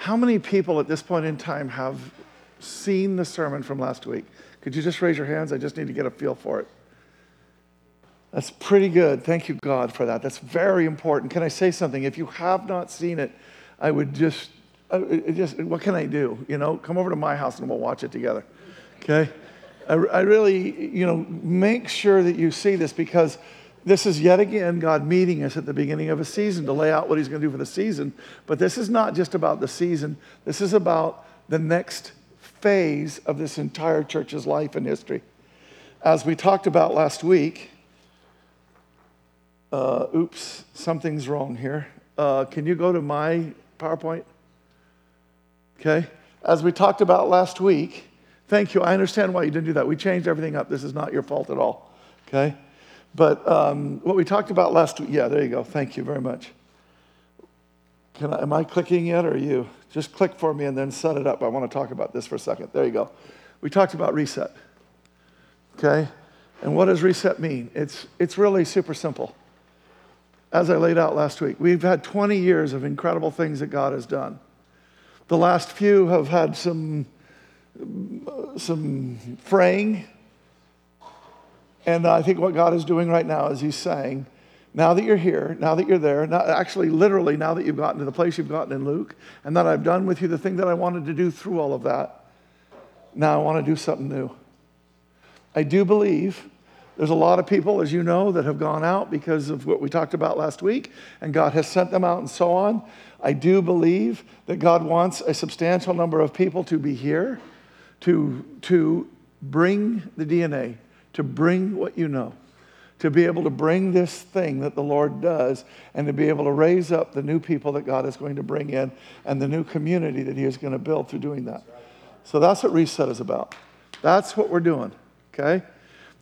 How many people at this point in time have seen the sermon from last week? Could you just raise your hands? I just need to get a feel for it. That's pretty good. Thank you, God, for that. That's very important. Can I say something? If you have not seen it, I would just, uh, just what can I do? You know, come over to my house and we'll watch it together. Okay? I, I really, you know, make sure that you see this because this is yet again God meeting us at the beginning of a season to lay out what He's going to do for the season. But this is not just about the season, this is about the next phase of this entire church's life and history. As we talked about last week, uh, oops, something's wrong here. Uh, can you go to my PowerPoint? Okay. As we talked about last week, thank you. I understand why you didn't do that. We changed everything up. This is not your fault at all. Okay. But um, what we talked about last week, yeah, there you go. Thank you very much. Can I, am I clicking yet or you? Just click for me and then set it up. I want to talk about this for a second. There you go. We talked about reset. Okay? And what does reset mean? It's, it's really super simple. As I laid out last week, we've had 20 years of incredible things that God has done. The last few have had some, some fraying. And I think what God is doing right now is He's saying, now that you're here, now that you're there, now, actually, literally, now that you've gotten to the place you've gotten in Luke, and that I've done with you the thing that I wanted to do through all of that, now I want to do something new. I do believe there's a lot of people, as you know, that have gone out because of what we talked about last week, and God has sent them out and so on. I do believe that God wants a substantial number of people to be here to, to bring the DNA, to bring what you know to be able to bring this thing that the Lord does and to be able to raise up the new people that God is going to bring in and the new community that He is going to build through doing that. So that's what Reset is about. That's what we're doing, okay?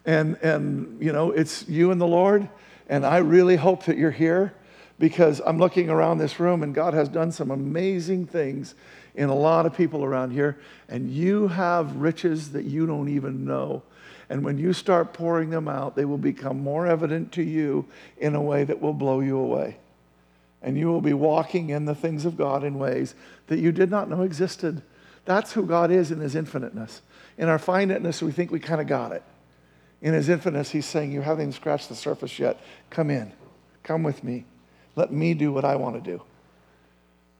And, and you know, it's you and the Lord, and I really hope that you're here because I'm looking around this room and God has done some amazing things in a lot of people around here, and you have riches that you don't even know and when you start pouring them out, they will become more evident to you in a way that will blow you away. And you will be walking in the things of God in ways that you did not know existed. That's who God is in his infiniteness. In our finiteness, we think we kind of got it. In his infiniteness, he's saying, You haven't even scratched the surface yet. Come in. Come with me. Let me do what I want to do.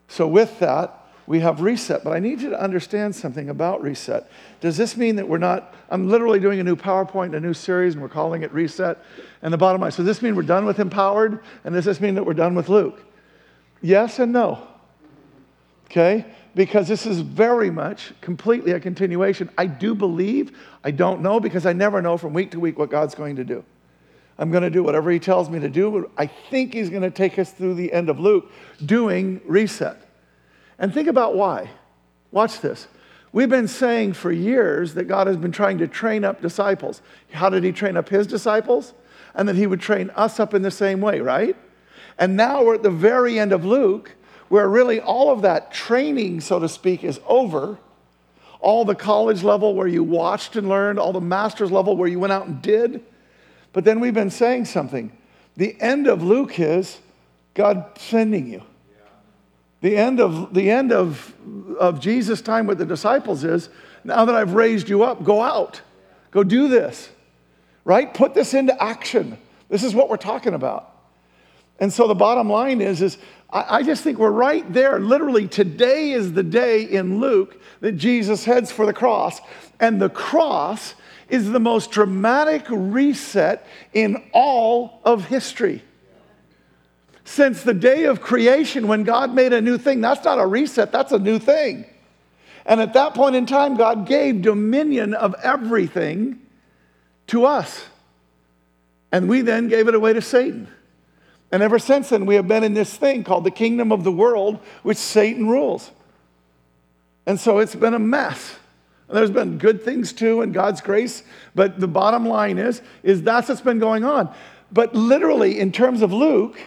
So, with that, we have reset, but I need you to understand something about reset. Does this mean that we're not? I'm literally doing a new PowerPoint, a new series, and we're calling it reset. And the bottom line, so does this mean we're done with empowered? And does this mean that we're done with Luke? Yes and no. Okay? Because this is very much completely a continuation. I do believe, I don't know, because I never know from week to week what God's going to do. I'm going to do whatever He tells me to do. I think He's going to take us through the end of Luke doing reset. And think about why. Watch this. We've been saying for years that God has been trying to train up disciples. How did He train up His disciples? And that He would train us up in the same way, right? And now we're at the very end of Luke, where really all of that training, so to speak, is over. All the college level where you watched and learned, all the master's level where you went out and did. But then we've been saying something. The end of Luke is God sending you. The end of, the end of, of Jesus' time with the disciples is now that I've raised you up, go out, go do this, right? Put this into action. This is what we're talking about. And so the bottom line is, is I, I just think we're right there. Literally, today is the day in Luke that Jesus heads for the cross. And the cross is the most dramatic reset in all of history since the day of creation when God made a new thing. That's not a reset, that's a new thing. And at that point in time, God gave dominion of everything to us. And we then gave it away to Satan. And ever since then, we have been in this thing called the kingdom of the world, which Satan rules. And so it's been a mess. And there's been good things too, and God's grace. But the bottom line is, is that's what's been going on. But literally, in terms of Luke,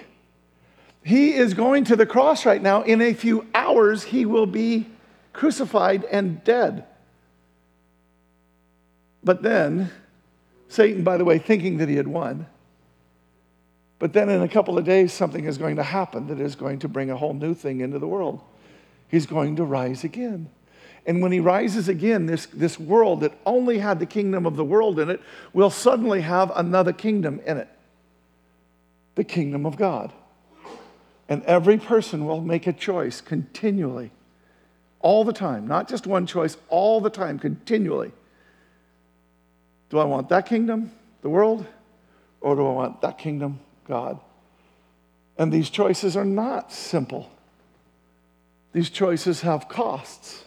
he is going to the cross right now. In a few hours, he will be crucified and dead. But then, Satan, by the way, thinking that he had won, but then in a couple of days, something is going to happen that is going to bring a whole new thing into the world. He's going to rise again. And when he rises again, this, this world that only had the kingdom of the world in it will suddenly have another kingdom in it the kingdom of God. And every person will make a choice continually, all the time, not just one choice, all the time, continually. Do I want that kingdom, the world, or do I want that kingdom, God? And these choices are not simple. These choices have costs.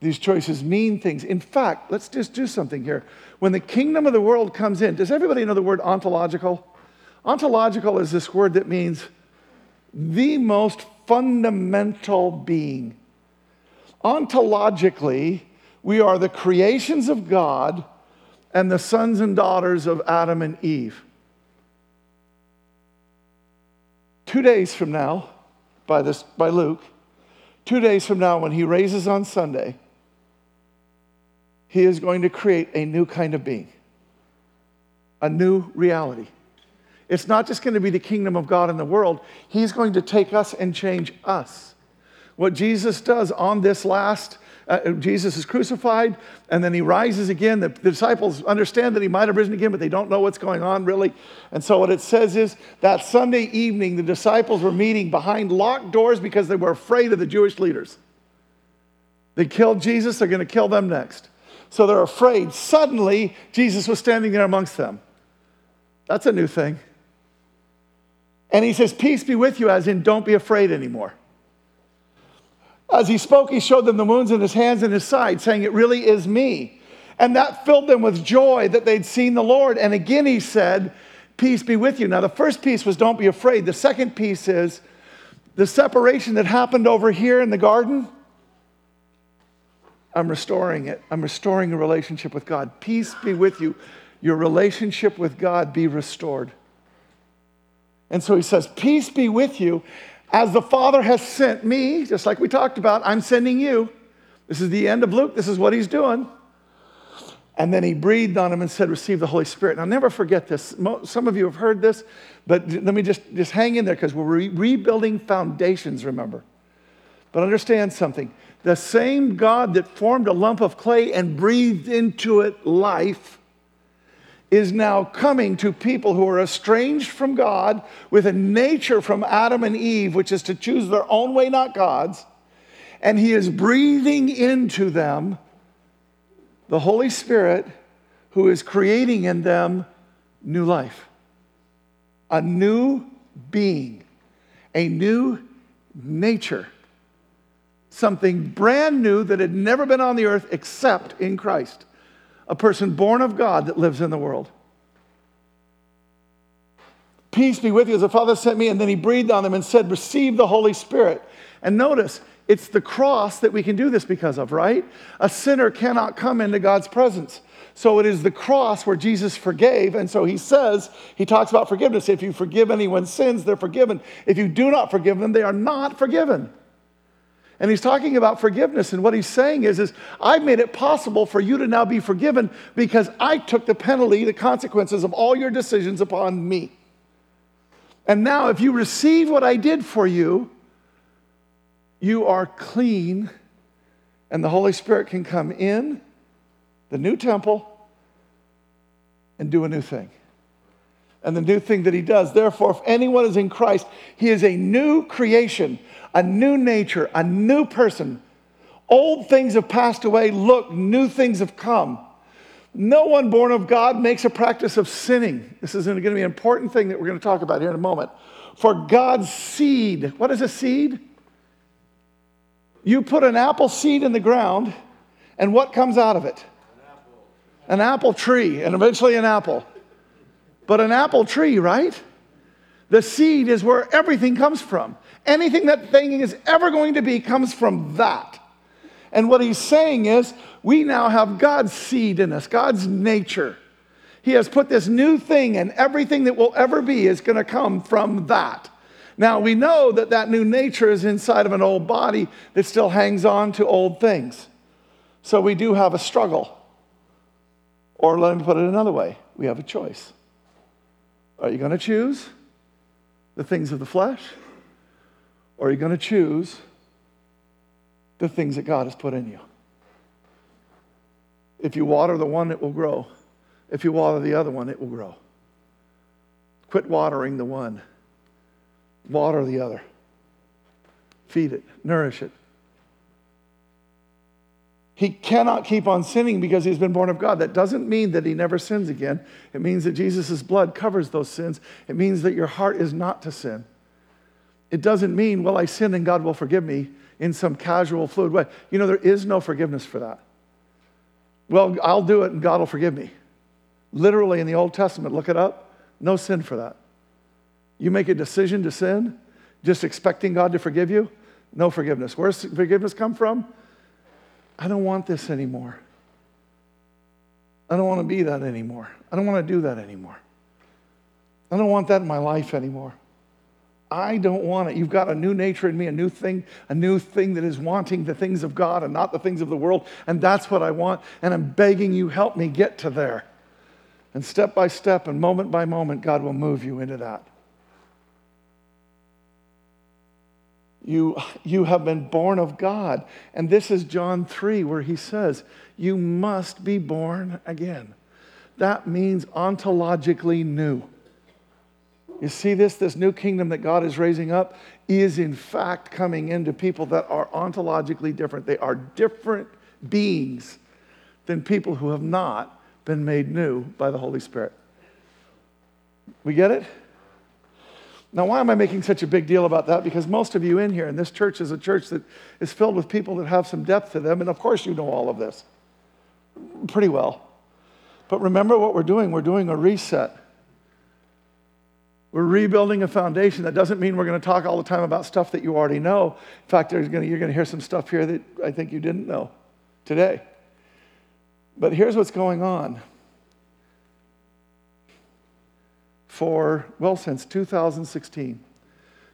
These choices mean things. In fact, let's just do something here. When the kingdom of the world comes in, does everybody know the word ontological? Ontological is this word that means the most fundamental being. Ontologically, we are the creations of God and the sons and daughters of Adam and Eve. Two days from now, by, this, by Luke, two days from now, when he raises on Sunday, he is going to create a new kind of being, a new reality. It's not just going to be the kingdom of God in the world, he's going to take us and change us. What Jesus does on this last uh, Jesus is crucified and then he rises again. The, the, disciples understand that he might have risen again, but they don't know what's going on really. And so, what it says is that Sunday evening, the disciples were meeting behind locked doors because they were afraid of the Jewish leaders. They killed Jesus, they're going to kill them next. So they're afraid. Suddenly, Jesus was standing there amongst them. That's a new thing. And he says, Peace be with you, as in, don't be afraid anymore. As he spoke, he showed them the wounds in his hands and his side, saying, It really is me. And that filled them with joy that they'd seen the Lord. And again, he said, Peace be with you. Now, the first piece was, Don't be afraid. The second piece is, the separation that happened over here in the garden, I'm restoring it. I'm restoring a relationship with God. Peace be with you. Your relationship with God be restored. And so he says, Peace be with you. As the Father has sent me, just like we talked about, I'm sending you. This is the end of Luke. This is what he's doing. And then he breathed on him and said, Receive the Holy Spirit. Now, never forget this. Some of you have heard this, but let me just, just hang in there because we're re- rebuilding foundations, remember. But understand something the same God that formed a lump of clay and breathed into it life is now coming to people who are estranged from God with a nature from Adam and Eve, which is to choose their own way, not God's. And He is breathing into them the Holy Spirit who is creating in them new life, a new being, a new nature, something brand new that had never been on the earth except in Christ a person born of God that lives in the world. Peace be with you as the Father sent me. And then he breathed on them and said, Receive the Holy Spirit. And notice, it's the cross that we can do this because of, right? A sinner cannot come into God's presence. So it is the cross where Jesus forgave. And so he says, he talks about forgiveness. If you forgive anyone's sins, they're forgiven. If you do not forgive them, they are not forgiven. And he's talking about forgiveness. And what he's saying is, is I've made it possible for you to now be forgiven because I took the penalty, the consequences of all your decisions upon me. And now, if you receive what I did for you, you are clean, and the Holy Spirit can come in the new temple and do a new thing. And the new thing that he does, therefore, if anyone is in Christ, he is a new creation a new nature, a new person. Old things have passed away. Look, new things have come. No one born of God makes a practice of sinning. This is going to be an important thing that we're going to talk about here in a moment. For God's seed, what is a seed? You put an apple seed in the ground, and what comes out of it? An apple, an apple tree, and eventually an apple. But an apple tree, right? The seed is where everything comes from. Anything that thing is ever going to be comes from that. And what he's saying is, we now have God's seed in us, God's nature. He has put this new thing, and everything that will ever be is going to come from that. Now, we know that that new nature is inside of an old body that still hangs on to old things. So we do have a struggle. Or let me put it another way we have a choice. Are you going to choose the things of the flesh? Or are you going to choose the things that God has put in you. If you water the one, it will grow. If you water the other one, it will grow. Quit watering the one, water the other. Feed it, nourish it. He cannot keep on sinning because he's been born of God. That doesn't mean that he never sins again. It means that Jesus' blood covers those sins. It means that your heart is not to sin. It doesn't mean, well, I sin and God will forgive me in some casual, fluid way. You know, there is no forgiveness for that. Well, I'll do it and God will forgive me. Literally in the Old Testament, look it up, no sin for that. You make a decision to sin, just expecting God to forgive you, no forgiveness. Where's forgiveness come from? I don't want this anymore. I don't want to be that anymore. I don't want to do that anymore. I don't want that in my life anymore. I don't want it. You've got a new nature in me, a new thing, a new thing that is wanting the things of God and not the things of the world. And that's what I want. And I'm begging you, help me get to there. And step by step and moment by moment, God will move you into that. You, you have been born of God. And this is John 3, where he says, You must be born again. That means ontologically new. You see this? This new kingdom that God is raising up is, in fact, coming into people that are ontologically different. They are different beings than people who have not been made new by the Holy Spirit. We get it? Now, why am I making such a big deal about that? Because most of you in here, and this church is a church that is filled with people that have some depth to them, and of course you know all of this pretty well. But remember what we're doing we're doing a reset. We're rebuilding a foundation. That doesn't mean we're going to talk all the time about stuff that you already know. In fact, gonna, you're going to hear some stuff here that I think you didn't know today. But here's what's going on. For, well, since 2016,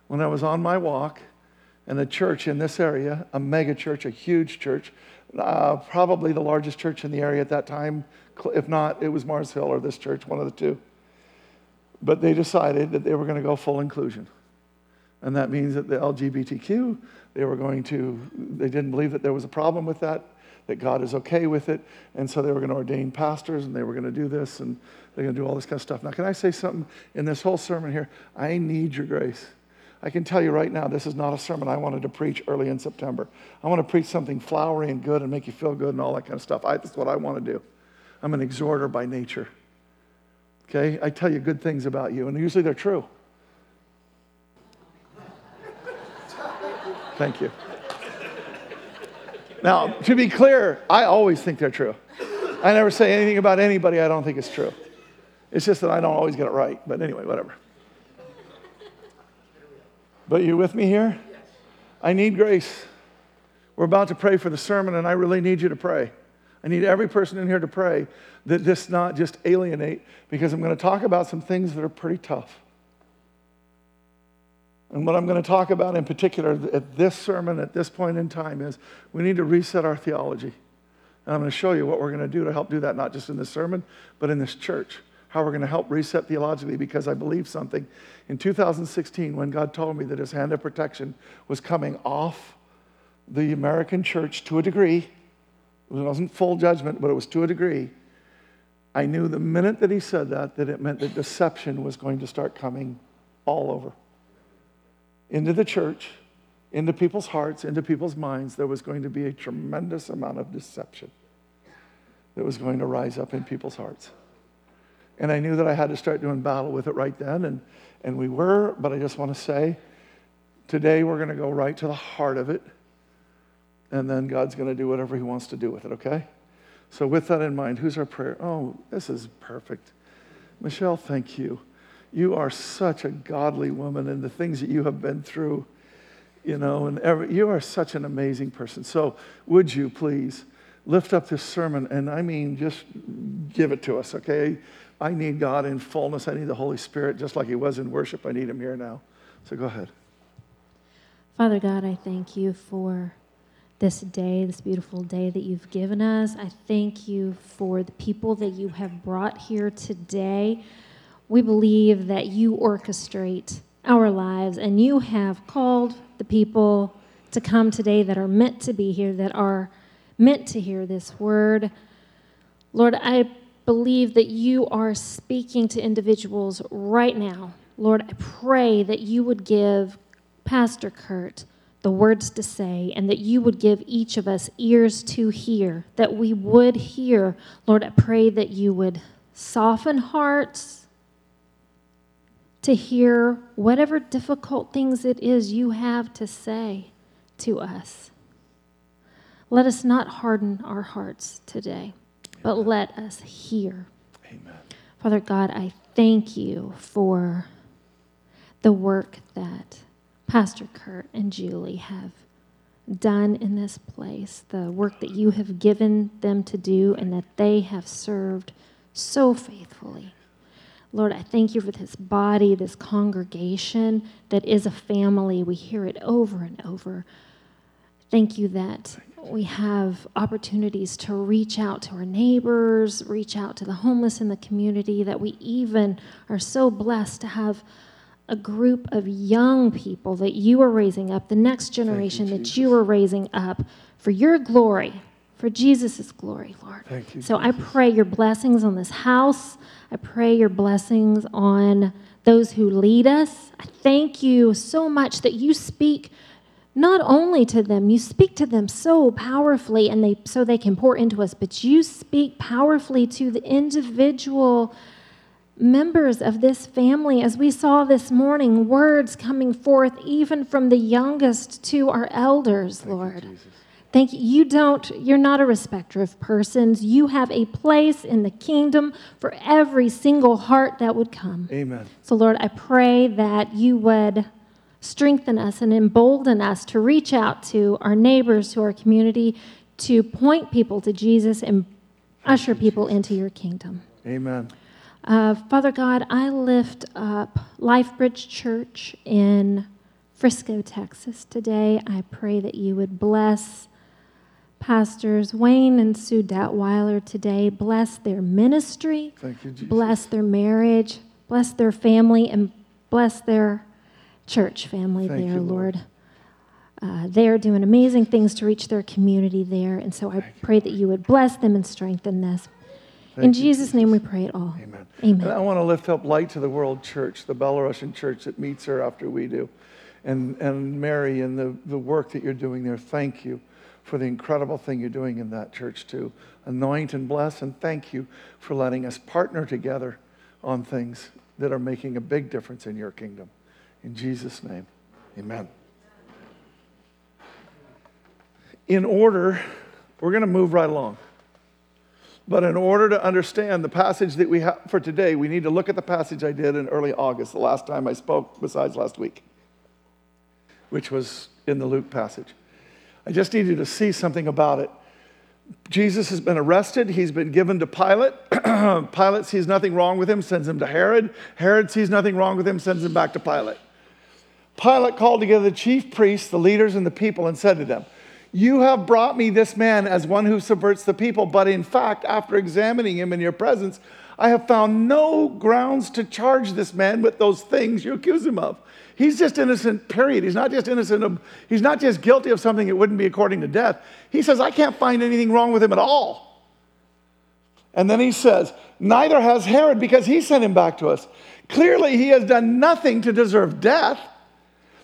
when I was on my walk, and a church in this area, a mega church, a huge church, uh, probably the largest church in the area at that time. If not, it was Mars Hill or this church, one of the two. But they decided that they were going to go full inclusion. And that means that the LGBTQ, they were going to, they didn't believe that there was a problem with that, that God is okay with it. And so they were going to ordain pastors and they were going to do this and they're going to do all this kind of stuff. Now, can I say something in this whole sermon here? I need your grace. I can tell you right now, this is not a sermon I wanted to preach early in September. I want to preach something flowery and good and make you feel good and all that kind of stuff. I, that's what I want to do. I'm an exhorter by nature. Okay? I tell you good things about you, and usually they're true. Thank you. Now, to be clear, I always think they're true. I never say anything about anybody I don't think is true. It's just that I don't always get it right. But anyway, whatever. But you with me here? I need grace. We're about to pray for the sermon, and I really need you to pray. I need every person in here to pray that this not just alienate, because I'm going to talk about some things that are pretty tough. And what I'm going to talk about in particular at this sermon, at this point in time, is we need to reset our theology. And I'm going to show you what we're going to do to help do that, not just in this sermon, but in this church. How we're going to help reset theologically, because I believe something. In 2016, when God told me that his hand of protection was coming off the American church to a degree, it wasn't full judgment, but it was to a degree. I knew the minute that he said that, that it meant that deception was going to start coming all over. Into the church, into people's hearts, into people's minds, there was going to be a tremendous amount of deception that was going to rise up in people's hearts. And I knew that I had to start doing battle with it right then, and, and we were, but I just want to say today we're going to go right to the heart of it and then God's going to do whatever He wants to do with it, okay? So, with that in mind, who's our prayer? Oh, this is perfect. Michelle, thank you. You are such a godly woman, and the things that you have been through, you know, and every, you are such an amazing person. So, would you please lift up this sermon and I mean, just give it to us, okay? I need God in fullness. I need the Holy Spirit just like He was in worship. I need Him here now. So, go ahead. Father God, I thank you for this day, this beautiful day that you've given us. I thank you for the people that you have brought here today. We believe that you orchestrate our lives and you have called the people to come today that are meant to be here, that are meant to hear this word. Lord, I believe that you are speaking to individuals right now. Lord, I pray that you would give Pastor Kurt the words to say and that you would give each of us ears to hear, that we would hear. Lord, I pray that you would soften hearts to hear whatever difficult things it is you have to say to us. Let us not harden our hearts today, but let us hear. Amen. Father God, I thank you for the work that Pastor Kurt and Julie have done in this place, the work that you have given them to do, and that they have served so faithfully. Lord, I thank you for this body, this congregation that is a family. We hear it over and over. Thank you that we have opportunities to reach out to our neighbors, reach out to the homeless in the community, that we even are so blessed to have a group of young people that you are raising up, the next generation that Jesus. you are raising up for your glory, for Jesus' glory, Lord. Thank you, So I pray your blessings on this house. I pray your blessings on those who lead us. I thank you so much that you speak not only to them, you speak to them so powerfully and they so they can pour into us, but you speak powerfully to the individual members of this family, as we saw this morning, words coming forth even from the youngest to our elders, Lord. Jesus. Thank you. You don't, you're not a respecter of persons. You have a place in the kingdom for every single heart that would come. Amen. So, Lord, I pray that you would strengthen us and embolden us to reach out to our neighbors, to our community, to point people to Jesus and usher people into your kingdom. Amen. Uh, Father God, I lift up LifeBridge Church in Frisco, Texas today. I pray that you would bless Pastors Wayne and Sue Datweiler today. Bless their ministry, Thank you, Jesus. bless their marriage, bless their family, and bless their church family Thank there, you, Lord. Uh, they are doing amazing things to reach their community there, and so I pray that you would bless them and strengthen this. In Thank you, Jesus' name we pray it all. Amen. Amen. And I want to lift up Light to the World Church, the Belarusian church that meets her after we do. And, and Mary, and the, the work that you're doing there, thank you for the incredible thing you're doing in that church too. Anoint and bless, and thank you for letting us partner together on things that are making a big difference in your kingdom. In Jesus' name, amen. In order, we're going to move right along. But in order to understand the passage that we have for today, we need to look at the passage I did in early August, the last time I spoke, besides last week, which was in the Luke passage. I just need you to see something about it. Jesus has been arrested. He's been given to Pilate. Pilate sees nothing wrong with him, sends him to Herod. Herod sees nothing wrong with him, sends him back to Pilate. Pilate called together the chief priests, the leaders, and the people and said to them, You have brought me this man as one who subverts the people, but in fact, after examining him in your presence, I have found no grounds to charge this man with those things you accuse him of. He's just innocent, period. He's not just innocent of, he's not just guilty of something that wouldn't be according to death. He says, I can't find anything wrong with him at all. And then he says, Neither has Herod because he sent him back to us. Clearly, he has done nothing to deserve death.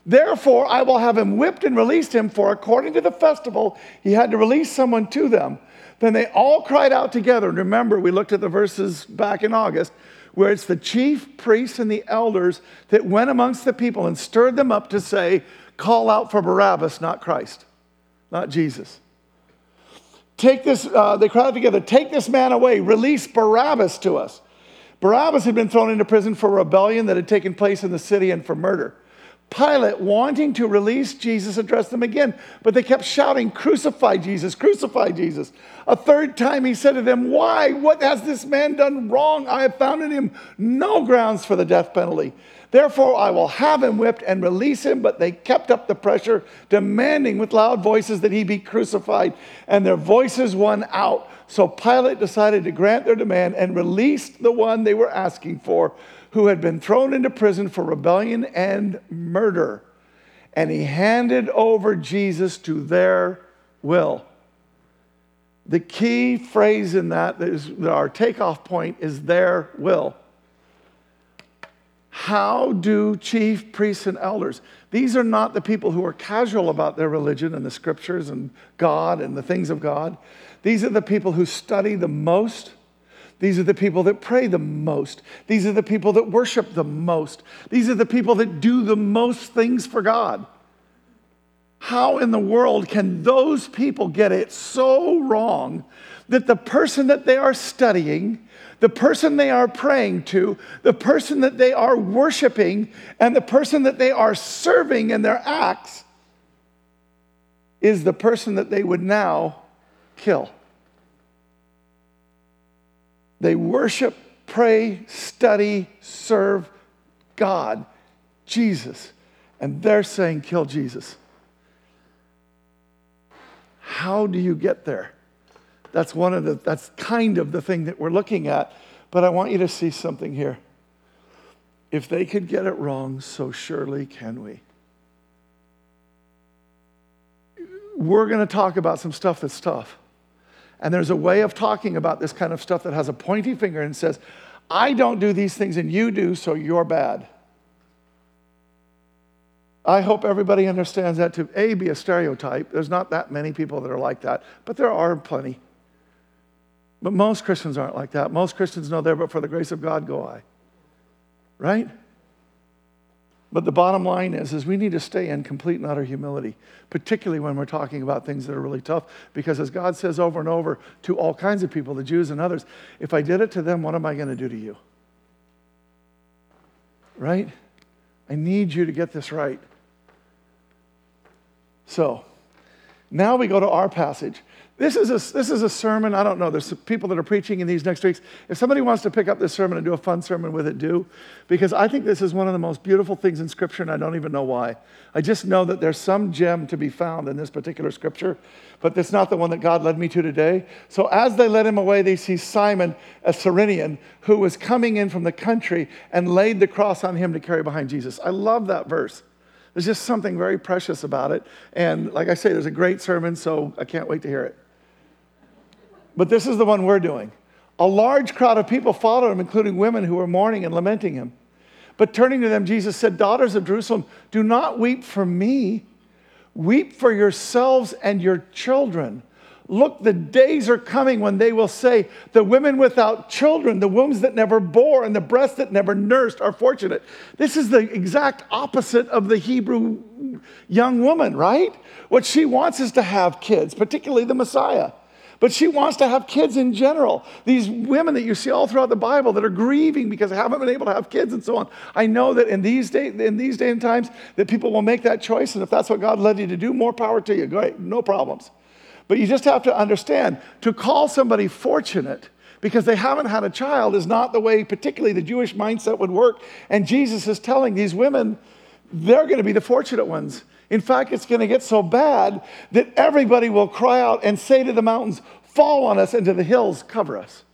Therefore, I will have him whipped and released him, for according to the festival, he had to release someone to them. Then they all cried out together. And remember, we looked at the verses back in August, where it's the chief priests and the elders that went amongst the people and stirred them up to say, Call out for Barabbas, not Christ, not Jesus. Take this, uh, they cried out together, Take this man away, release Barabbas to us. Barabbas had been thrown into prison for rebellion that had taken place in the city and for murder. Pilate, wanting to release Jesus, addressed them again, but they kept shouting, Crucify Jesus, crucify Jesus. A third time he said to them, Why? What has this man done wrong? I have found in him no grounds for the death penalty. Therefore, I will have him whipped and release him. But they kept up the pressure, demanding with loud voices that he be crucified. And their voices won out. So Pilate decided to grant their demand and released the one they were asking for who had been thrown into prison for rebellion and murder. and he handed over Jesus to their will. The key phrase in that is our takeoff point is their will. How do chief priests and elders? These are not the people who are casual about their religion and the scriptures and God and the things of God. These are the people who study the most. These are the people that pray the most. These are the people that worship the most. These are the people that do the most things for God. How in the world can those people get it so wrong that the person that they are studying, the person they are praying to, the person that they are worshiping, and the person that they are serving in their acts is the person that they would now kill? They worship, pray, study, serve God, Jesus. And they're saying, kill Jesus. How do you get there? That's one of the, that's kind of the thing that we're looking at. But I want you to see something here. If they could get it wrong, so surely can we. We're going to talk about some stuff that's tough. And there's a way of talking about this kind of stuff that has a pointy finger and says, I don't do these things and you do, so you're bad. I hope everybody understands that to A, be a stereotype. There's not that many people that are like that, but there are plenty. But most Christians aren't like that. Most Christians know there, but for the grace of God go I. Right? But the bottom line is, is we need to stay in complete and utter humility, particularly when we're talking about things that are really tough. Because as God says over and over to all kinds of people, the Jews and others, if I did it to them, what am I going to do to you? Right? I need you to get this right. So now we go to our passage. This is, a, this is a sermon. I don't know. There's people that are preaching in these next weeks. If somebody wants to pick up this sermon and do a fun sermon with it, do. Because I think this is one of the most beautiful things in Scripture, and I don't even know why. I just know that there's some gem to be found in this particular Scripture, but that's not the one that God led me to today. So as they led him away, they see Simon, a Cyrenian, who was coming in from the country and laid the cross on him to carry behind Jesus. I love that verse. There's just something very precious about it. And like I say, there's a great sermon, so I can't wait to hear it. But this is the one we're doing. A large crowd of people followed him, including women who were mourning and lamenting him. But turning to them, Jesus said, Daughters of Jerusalem, do not weep for me. Weep for yourselves and your children. Look, the days are coming when they will say, The women without children, the wombs that never bore, and the breasts that never nursed are fortunate. This is the exact opposite of the Hebrew young woman, right? What she wants is to have kids, particularly the Messiah. But she wants to have kids in general. These women that you see all throughout the Bible that are grieving because they haven't been able to have kids and so on. I know that in these day, in these day and times that people will make that choice, and if that's what God led you to do, more power to you. Great, no problems. But you just have to understand to call somebody fortunate because they haven't had a child is not the way, particularly the Jewish mindset would work. And Jesus is telling these women, they're going to be the fortunate ones. In fact, it's going to get so bad that everybody will cry out and say to the mountains, Fall on us, and to the hills, cover us.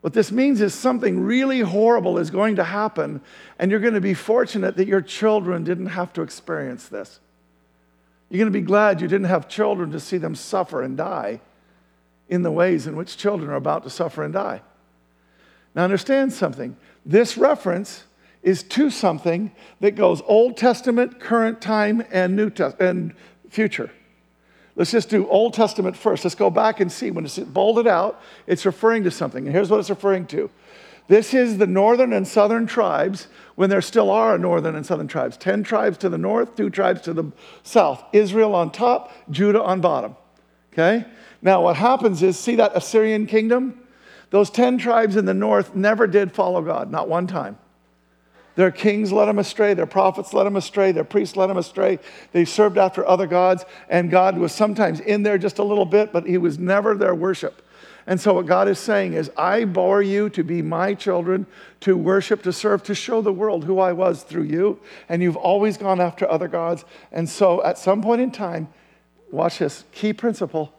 What this means is something really horrible is going to happen, and you're going to be fortunate that your children didn't have to experience this. You're going to be glad you didn't have children to see them suffer and die in the ways in which children are about to suffer and die. Now, understand something. This reference is to something that goes Old Testament, current time, and New Testament, and future. Let's just do Old Testament first. Let's go back and see. When it's bolded out, it's referring to something. And here's what it's referring to this is the northern and southern tribes when there still are northern and southern tribes 10 tribes to the north, two tribes to the south. Israel on top, Judah on bottom. Okay? Now, what happens is see that Assyrian kingdom? Those 10 tribes in the north never did follow God, not one time. Their kings led them astray, their prophets led them astray, their priests led them astray. They served after other gods, and God was sometimes in there just a little bit, but He was never their worship. And so, what God is saying is, I bore you to be my children, to worship, to serve, to show the world who I was through you. And you've always gone after other gods. And so, at some point in time, watch this key principle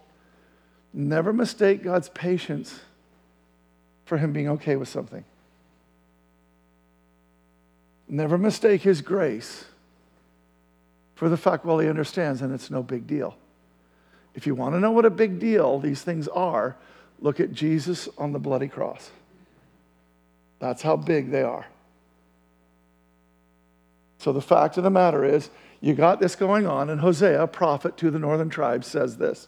never mistake God's patience for Him being okay with something. Never mistake His grace for the fact, well, he understands and it's no big deal. If you want to know what a big deal these things are, look at Jesus on the bloody cross. That's how big they are. So the fact of the matter is, you got this going on, and Hosea, prophet to the northern tribes, says this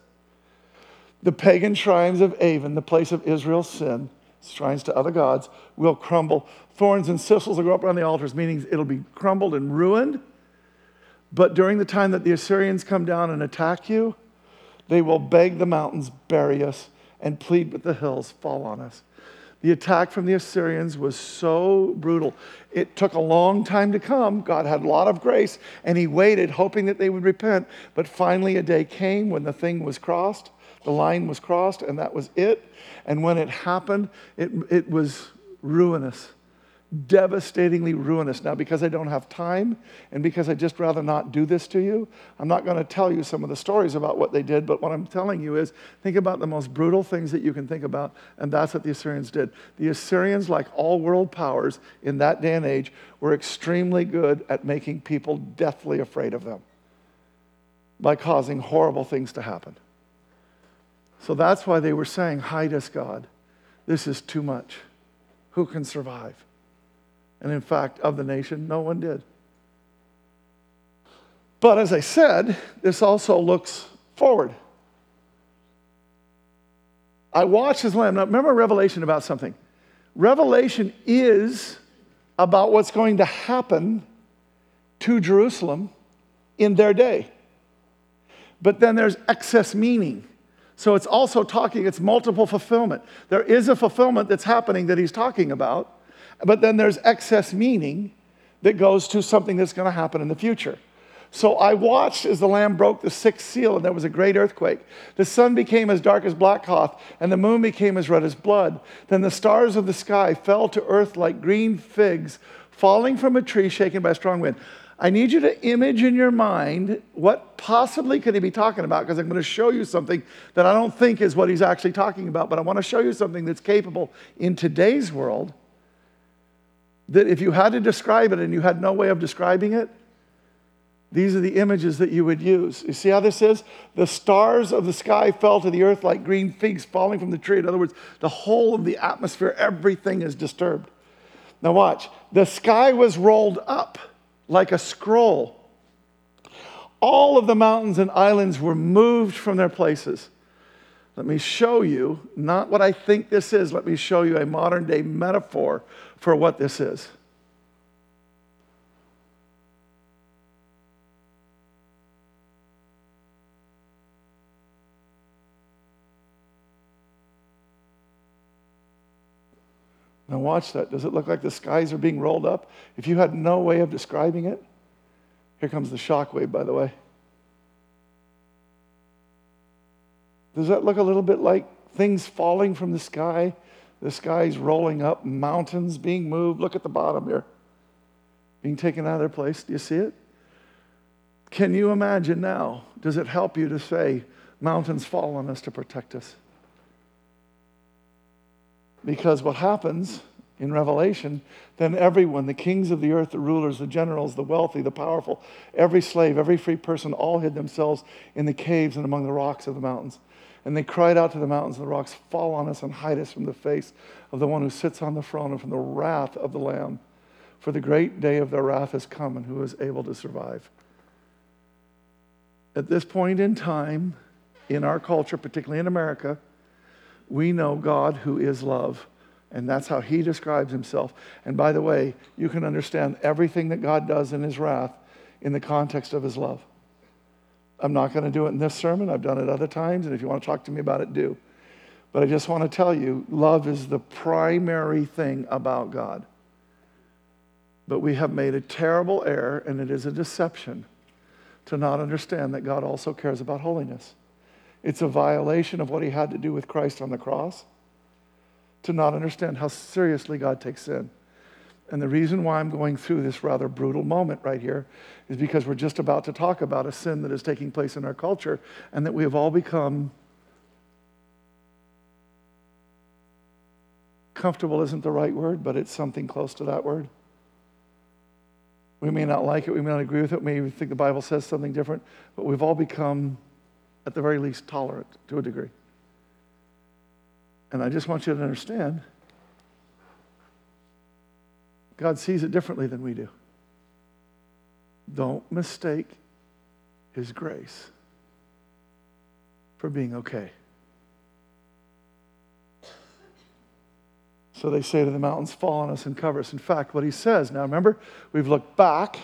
The pagan shrines of Aven, the place of Israel's sin, shrines to other gods, will crumble. Thorns and thistles will grow up around the altars, meaning it'll be crumbled and ruined. But during the time that the Assyrians come down and attack you, they will beg the mountains, bury us, and plead with the hills, fall on us. The attack from the Assyrians was so brutal. It took a long time to come. God had a lot of grace, and He waited, hoping that they would repent. But finally, a day came when the thing was crossed, the line was crossed, and that was it. And when it happened, it, it was ruinous devastatingly ruinous. Now, because I don't have time and because I just rather not do this to you, I'm not going to tell you some of the stories about what they did, but what I'm telling you is think about the most brutal things that you can think about, and that's what the Assyrians did. The Assyrians, like all world powers in that day and age, were extremely good at making people deathly afraid of them by causing horrible things to happen. So that's why they were saying, Hide us, God. This is too much. Who can survive? And in fact, of the nation, no one did. But as I said, this also looks forward. I watched this lamb. Now, remember Revelation about something. Revelation is about what's going to happen to Jerusalem in their day. But then there's excess meaning. So it's also talking, it's multiple fulfillment. There is a fulfillment that's happening that he's talking about, but then there's excess meaning that goes to something that's going to happen in the future. So I watched as the Lamb broke the sixth seal, and there was a great earthquake. The sun became as dark as black cloth, and the moon became as red as blood. Then the stars of the sky fell to earth like green figs falling from a tree shaken by a strong wind. I need you to image in your mind what possibly could he be talking about because I'm going to show you something that I don't think is what he's actually talking about, but I want to show you something that's capable in today's world that if you had to describe it and you had no way of describing it, these are the images that you would use. You see how this is? The stars of the sky fell to the earth like green figs falling from the tree. In other words, the whole of the atmosphere, everything is disturbed. Now, watch. The sky was rolled up like a scroll. All of the mountains and islands were moved from their places. Let me show you, not what I think this is, let me show you a modern day metaphor for what this is. Now, watch that. Does it look like the skies are being rolled up? If you had no way of describing it, here comes the shock wave, by the way. Does that look a little bit like things falling from the sky? The sky's rolling up, mountains being moved. Look at the bottom here, being taken out of their place. Do you see it? Can you imagine now? Does it help you to say, mountains fall on us to protect us? Because what happens in Revelation, then everyone, the kings of the earth, the rulers, the generals, the wealthy, the powerful, every slave, every free person, all hid themselves in the caves and among the rocks of the mountains. And they cried out to the mountains and the rocks, Fall on us and hide us from the face of the one who sits on the throne and from the wrath of the Lamb. For the great day of their wrath has come, and who is able to survive? At this point in time, in our culture, particularly in America, we know God who is love. And that's how he describes himself. And by the way, you can understand everything that God does in his wrath in the context of his love. I'm not going to do it in this sermon. I've done it other times, and if you want to talk to me about it, do. But I just want to tell you love is the primary thing about God. But we have made a terrible error, and it is a deception to not understand that God also cares about holiness. It's a violation of what he had to do with Christ on the cross to not understand how seriously God takes sin. And the reason why I'm going through this rather brutal moment right here is because we're just about to talk about a sin that is taking place in our culture and that we have all become comfortable isn't the right word, but it's something close to that word. We may not like it, we may not agree with it, we may think the Bible says something different, but we've all become, at the very least, tolerant to a degree. And I just want you to understand God sees it differently than we do. Don't mistake His grace for being okay. So they say to the mountains, Fall on us and cover us. In fact, what he says, now remember, we've looked back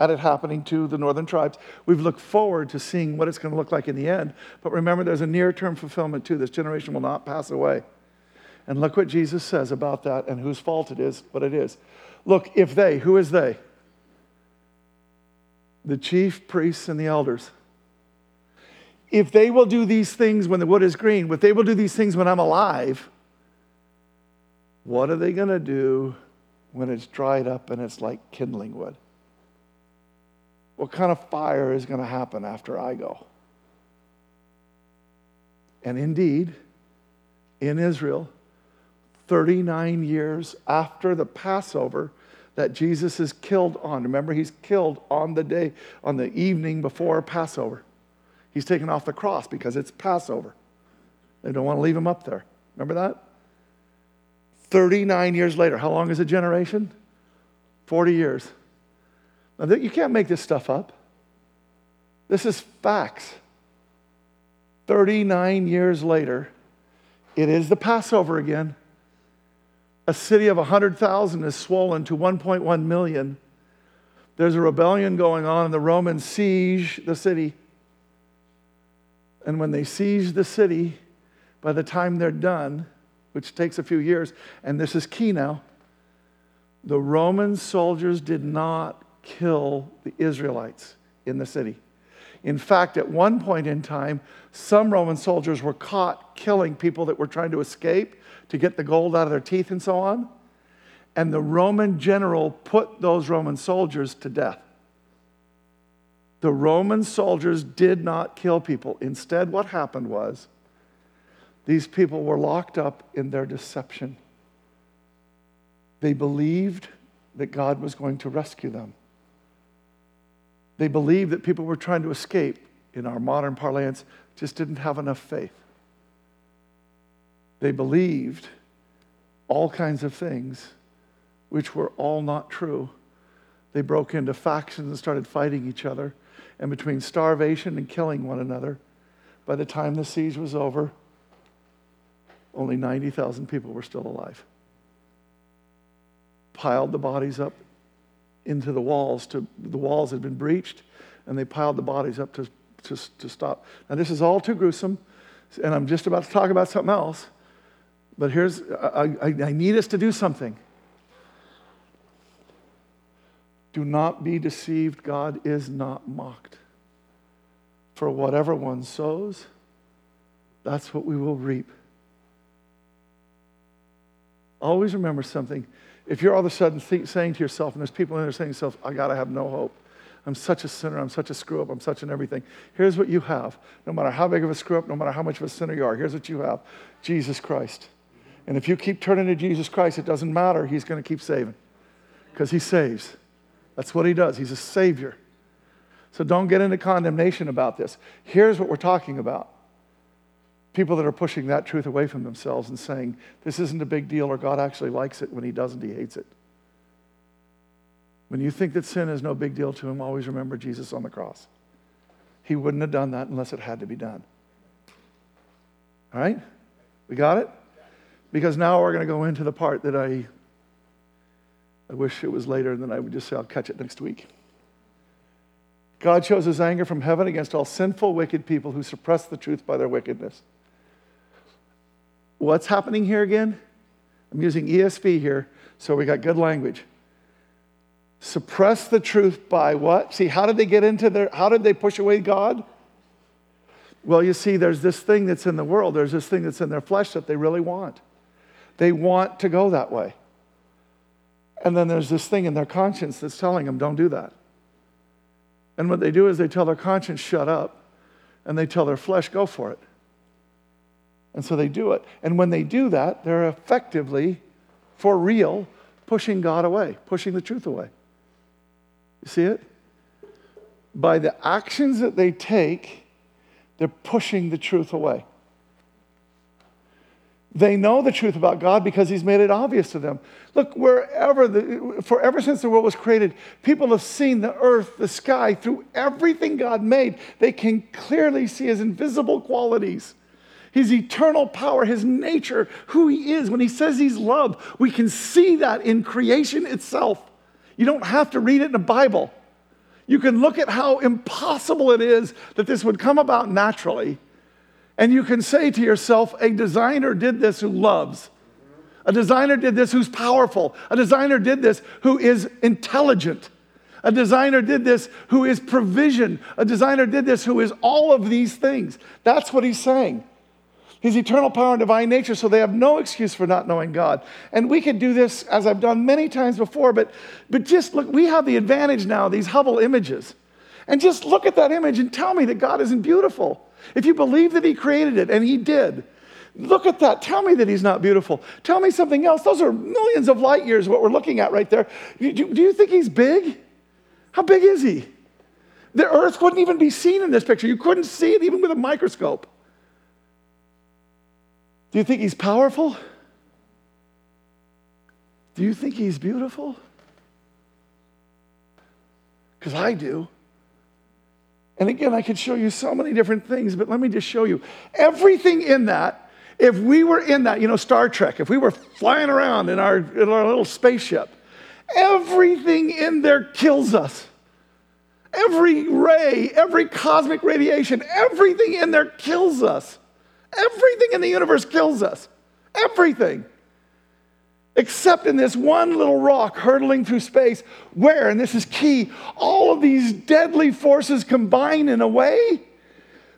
at it happening to the northern tribes. We've looked forward to seeing what it's going to look like in the end. But remember, there's a near term fulfillment too. This generation will not pass away. And look what Jesus says about that and whose fault it is, what it is. Look, if they, who is they? The chief priests and the elders. If they will do these things when the wood is green, if they will do these things when I'm alive, what are they going to do when it's dried up and it's like kindling wood? What kind of fire is going to happen after I go? And indeed, in Israel, 39 years after the Passover that Jesus is killed on. Remember, he's killed on the day, on the evening before Passover. He's taken off the cross because it's Passover. They don't want to leave him up there. Remember that? 39 years later. How long is a generation? 40 years. Now, you can't make this stuff up. This is facts. 39 years later, it is the Passover again. A city of 100,000 is swollen to 1.1 million. There's a rebellion going on, and the Romans siege the city. And when they siege the city, by the time they're done, which takes a few years, and this is key now, the Roman soldiers did not kill the Israelites in the city. In fact, at one point in time, some Roman soldiers were caught killing people that were trying to escape to get the gold out of their teeth and so on. And the Roman general put those Roman soldiers to death. The Roman soldiers did not kill people. Instead, what happened was these people were locked up in their deception. They believed that God was going to rescue them. They believed that people were trying to escape, in our modern parlance, just didn't have enough faith. They believed all kinds of things, which were all not true. They broke into factions and started fighting each other. And between starvation and killing one another, by the time the siege was over, only 90,000 people were still alive. Piled the bodies up into the walls. To, the walls had been breached, and they piled the bodies up to, to, to stop. Now, this is all too gruesome, and I'm just about to talk about something else. But here's, I, I, I need us to do something. Do not be deceived. God is not mocked. For whatever one sows, that's what we will reap. Always remember something. If you're all of a sudden think, saying to yourself, and there's people in there saying to themselves, I got to have no hope. I'm such a sinner. I'm such a screw up. I'm such an everything. Here's what you have. No matter how big of a screw up, no matter how much of a sinner you are, here's what you have Jesus Christ. And if you keep turning to Jesus Christ, it doesn't matter. He's going to keep saving because he saves. That's what he does. He's a savior. So don't get into condemnation about this. Here's what we're talking about people that are pushing that truth away from themselves and saying, this isn't a big deal or God actually likes it when he doesn't, he hates it. When you think that sin is no big deal to him, always remember Jesus on the cross. He wouldn't have done that unless it had to be done. All right? We got it? Because now we're going to go into the part that I, I wish it was later, and then I would just say I'll catch it next week. God shows his anger from heaven against all sinful, wicked people who suppress the truth by their wickedness. What's happening here again? I'm using ESV here, so we got good language. Suppress the truth by what? See, how did they get into their, how did they push away God? Well, you see, there's this thing that's in the world, there's this thing that's in their flesh that they really want. They want to go that way. And then there's this thing in their conscience that's telling them, don't do that. And what they do is they tell their conscience, shut up, and they tell their flesh, go for it. And so they do it. And when they do that, they're effectively, for real, pushing God away, pushing the truth away. You see it? By the actions that they take, they're pushing the truth away. They know the truth about God because He's made it obvious to them. Look, wherever, the, forever since the world was created, people have seen the earth, the sky, through everything God made. They can clearly see His invisible qualities, His eternal power, His nature, who He is. When He says He's love, we can see that in creation itself. You don't have to read it in the Bible. You can look at how impossible it is that this would come about naturally and you can say to yourself, a designer did this who loves. A designer did this who's powerful. A designer did this who is intelligent. A designer did this who is provision. A designer did this who is all of these things. That's what he's saying. His eternal power and divine nature, so they have no excuse for not knowing God. And we could do this as I've done many times before, but, but just look, we have the advantage now, these Hubble images. And just look at that image and tell me that God isn't beautiful. If you believe that He created it, and He did, look at that. Tell me that He's not beautiful. Tell me something else. Those are millions of light years, what we're looking at right there. Do, do you think He's big? How big is He? The earth wouldn't even be seen in this picture. You couldn't see it even with a microscope. Do you think He's powerful? Do you think He's beautiful? Because I do. And again, I could show you so many different things, but let me just show you. Everything in that, if we were in that, you know, Star Trek, if we were flying around in our, in our little spaceship, everything in there kills us. Every ray, every cosmic radiation, everything in there kills us. Everything in the universe kills us. Everything except in this one little rock hurtling through space, where, and this is key, all of these deadly forces combine in a way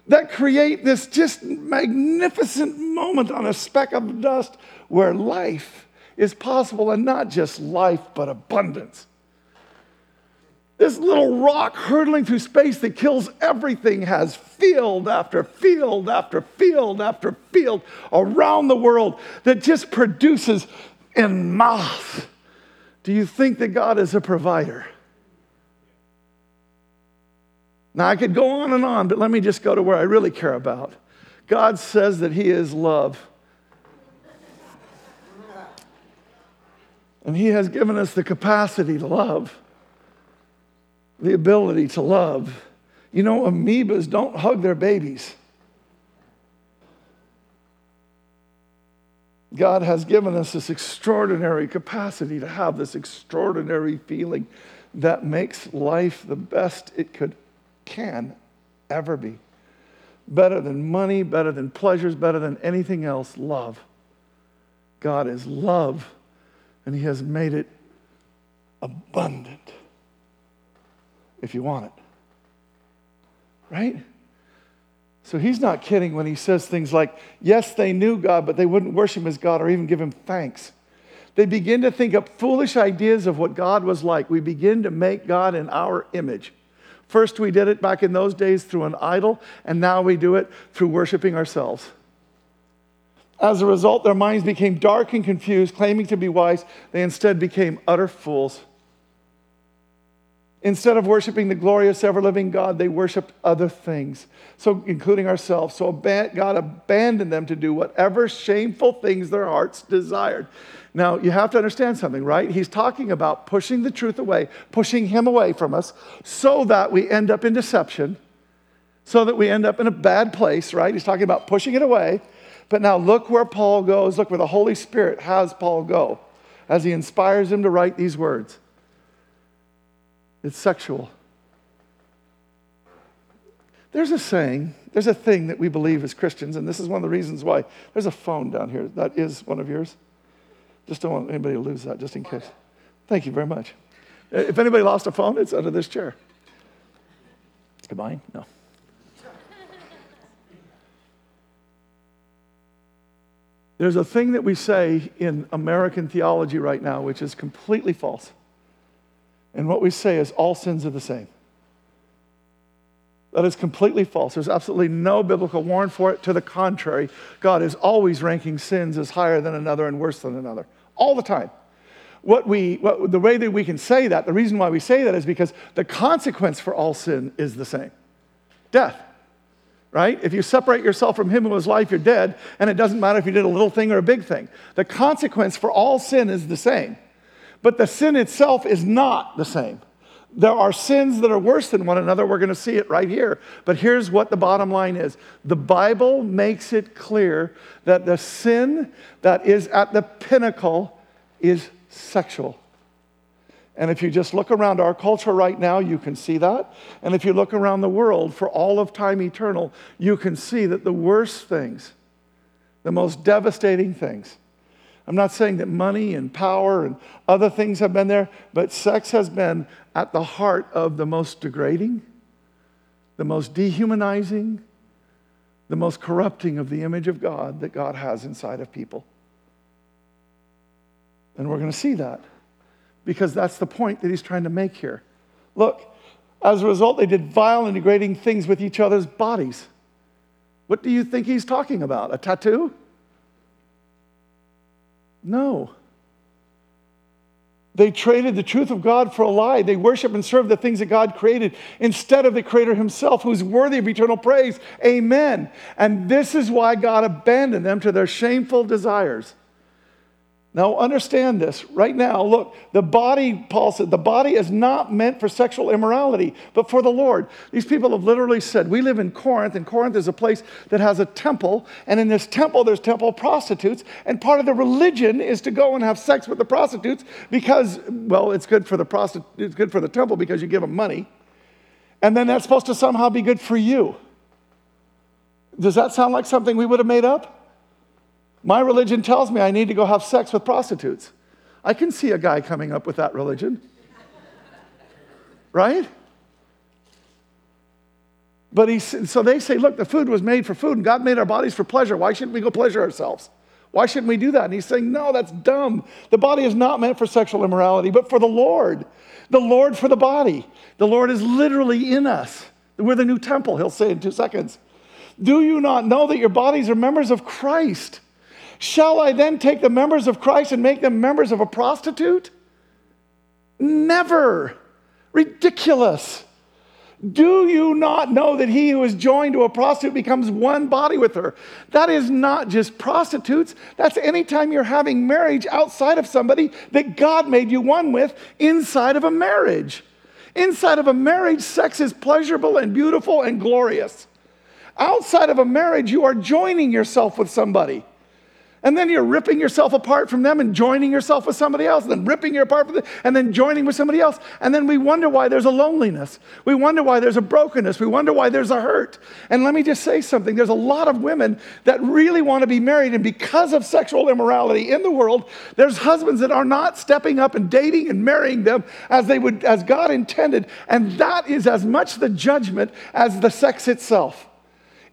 that create this just magnificent moment on a speck of dust where life is possible, and not just life, but abundance. This little rock hurtling through space that kills everything has field after field after field after field around the world that just produces in mass. Do you think that God is a provider? Now, I could go on and on, but let me just go to where I really care about. God says that He is love. And He has given us the capacity to love, the ability to love. You know, amoebas don't hug their babies. God has given us this extraordinary capacity to have this extraordinary feeling that makes life the best it could can ever be. Better than money, better than pleasures, better than anything else, love. God is love, and He has made it abundant if you want it. Right? So he's not kidding when he says things like, yes, they knew God, but they wouldn't worship him as God or even give him thanks. They begin to think up foolish ideas of what God was like. We begin to make God in our image. First, we did it back in those days through an idol, and now we do it through worshiping ourselves. As a result, their minds became dark and confused, claiming to be wise. They instead became utter fools. Instead of worshiping the glorious, ever living God, they worshiped other things, so including ourselves. So God abandoned them to do whatever shameful things their hearts desired. Now, you have to understand something, right? He's talking about pushing the truth away, pushing Him away from us, so that we end up in deception, so that we end up in a bad place, right? He's talking about pushing it away. But now look where Paul goes. Look where the Holy Spirit has Paul go as he inspires him to write these words. It's sexual. There's a saying, there's a thing that we believe as Christians, and this is one of the reasons why. There's a phone down here. That is one of yours. Just don't want anybody to lose that, just in case. Thank you very much. Uh, if anybody lost a phone, it's under this chair. Is mine? No. There's a thing that we say in American theology right now, which is completely false. And what we say is all sins are the same. That is completely false. There's absolutely no biblical warrant for it. To the contrary, God is always ranking sins as higher than another and worse than another, all the time. what we, what, the way that we can say that, the reason why we say that is because the consequence for all sin is the same death. Right? If you separate yourself from him who was life, you're dead, and it doesn't matter if you did a little thing or a big thing. The consequence for all sin is the same, but the sin itself is not the same. There are sins that are worse than one another. We're going to see it right here. But here's what the bottom line is the Bible makes it clear that the sin that is at the pinnacle is sexual. And if you just look around our culture right now, you can see that. And if you look around the world for all of time eternal, you can see that the worst things, the most devastating things, I'm not saying that money and power and other things have been there, but sex has been at the heart of the most degrading, the most dehumanizing, the most corrupting of the image of God that God has inside of people. And we're going to see that because that's the point that he's trying to make here. Look, as a result, they did vile and degrading things with each other's bodies. What do you think he's talking about? A tattoo? No. They traded the truth of God for a lie. They worship and serve the things that God created instead of the Creator Himself, who's worthy of eternal praise. Amen. And this is why God abandoned them to their shameful desires. Now, understand this right now. Look, the body, Paul said, the body is not meant for sexual immorality, but for the Lord. These people have literally said, We live in Corinth, and Corinth is a place that has a temple, and in this temple, there's temple prostitutes, and part of the religion is to go and have sex with the prostitutes because, well, it's good for the prosti- it's good for the temple because you give them money, and then that's supposed to somehow be good for you. Does that sound like something we would have made up? My religion tells me I need to go have sex with prostitutes. I can see a guy coming up with that religion. right? But he, so they say, look, the food was made for food, and God made our bodies for pleasure. Why shouldn't we go pleasure ourselves? Why shouldn't we do that? And he's saying, no, that's dumb. The body is not meant for sexual immorality, but for the Lord. The Lord for the body. The Lord is literally in us. We're the new temple, he'll say in two seconds. Do you not know that your bodies are members of Christ? Shall I then take the members of Christ and make them members of a prostitute? Never. Ridiculous. Do you not know that he who is joined to a prostitute becomes one body with her? That is not just prostitutes. That's anytime you're having marriage outside of somebody that God made you one with inside of a marriage. Inside of a marriage, sex is pleasurable and beautiful and glorious. Outside of a marriage, you are joining yourself with somebody. And then you're ripping yourself apart from them and joining yourself with somebody else, and then ripping you apart from them, and then joining with somebody else. And then we wonder why there's a loneliness. We wonder why there's a brokenness. We wonder why there's a hurt. And let me just say something there's a lot of women that really want to be married, and because of sexual immorality in the world, there's husbands that are not stepping up and dating and marrying them as they would as God intended. And that is as much the judgment as the sex itself.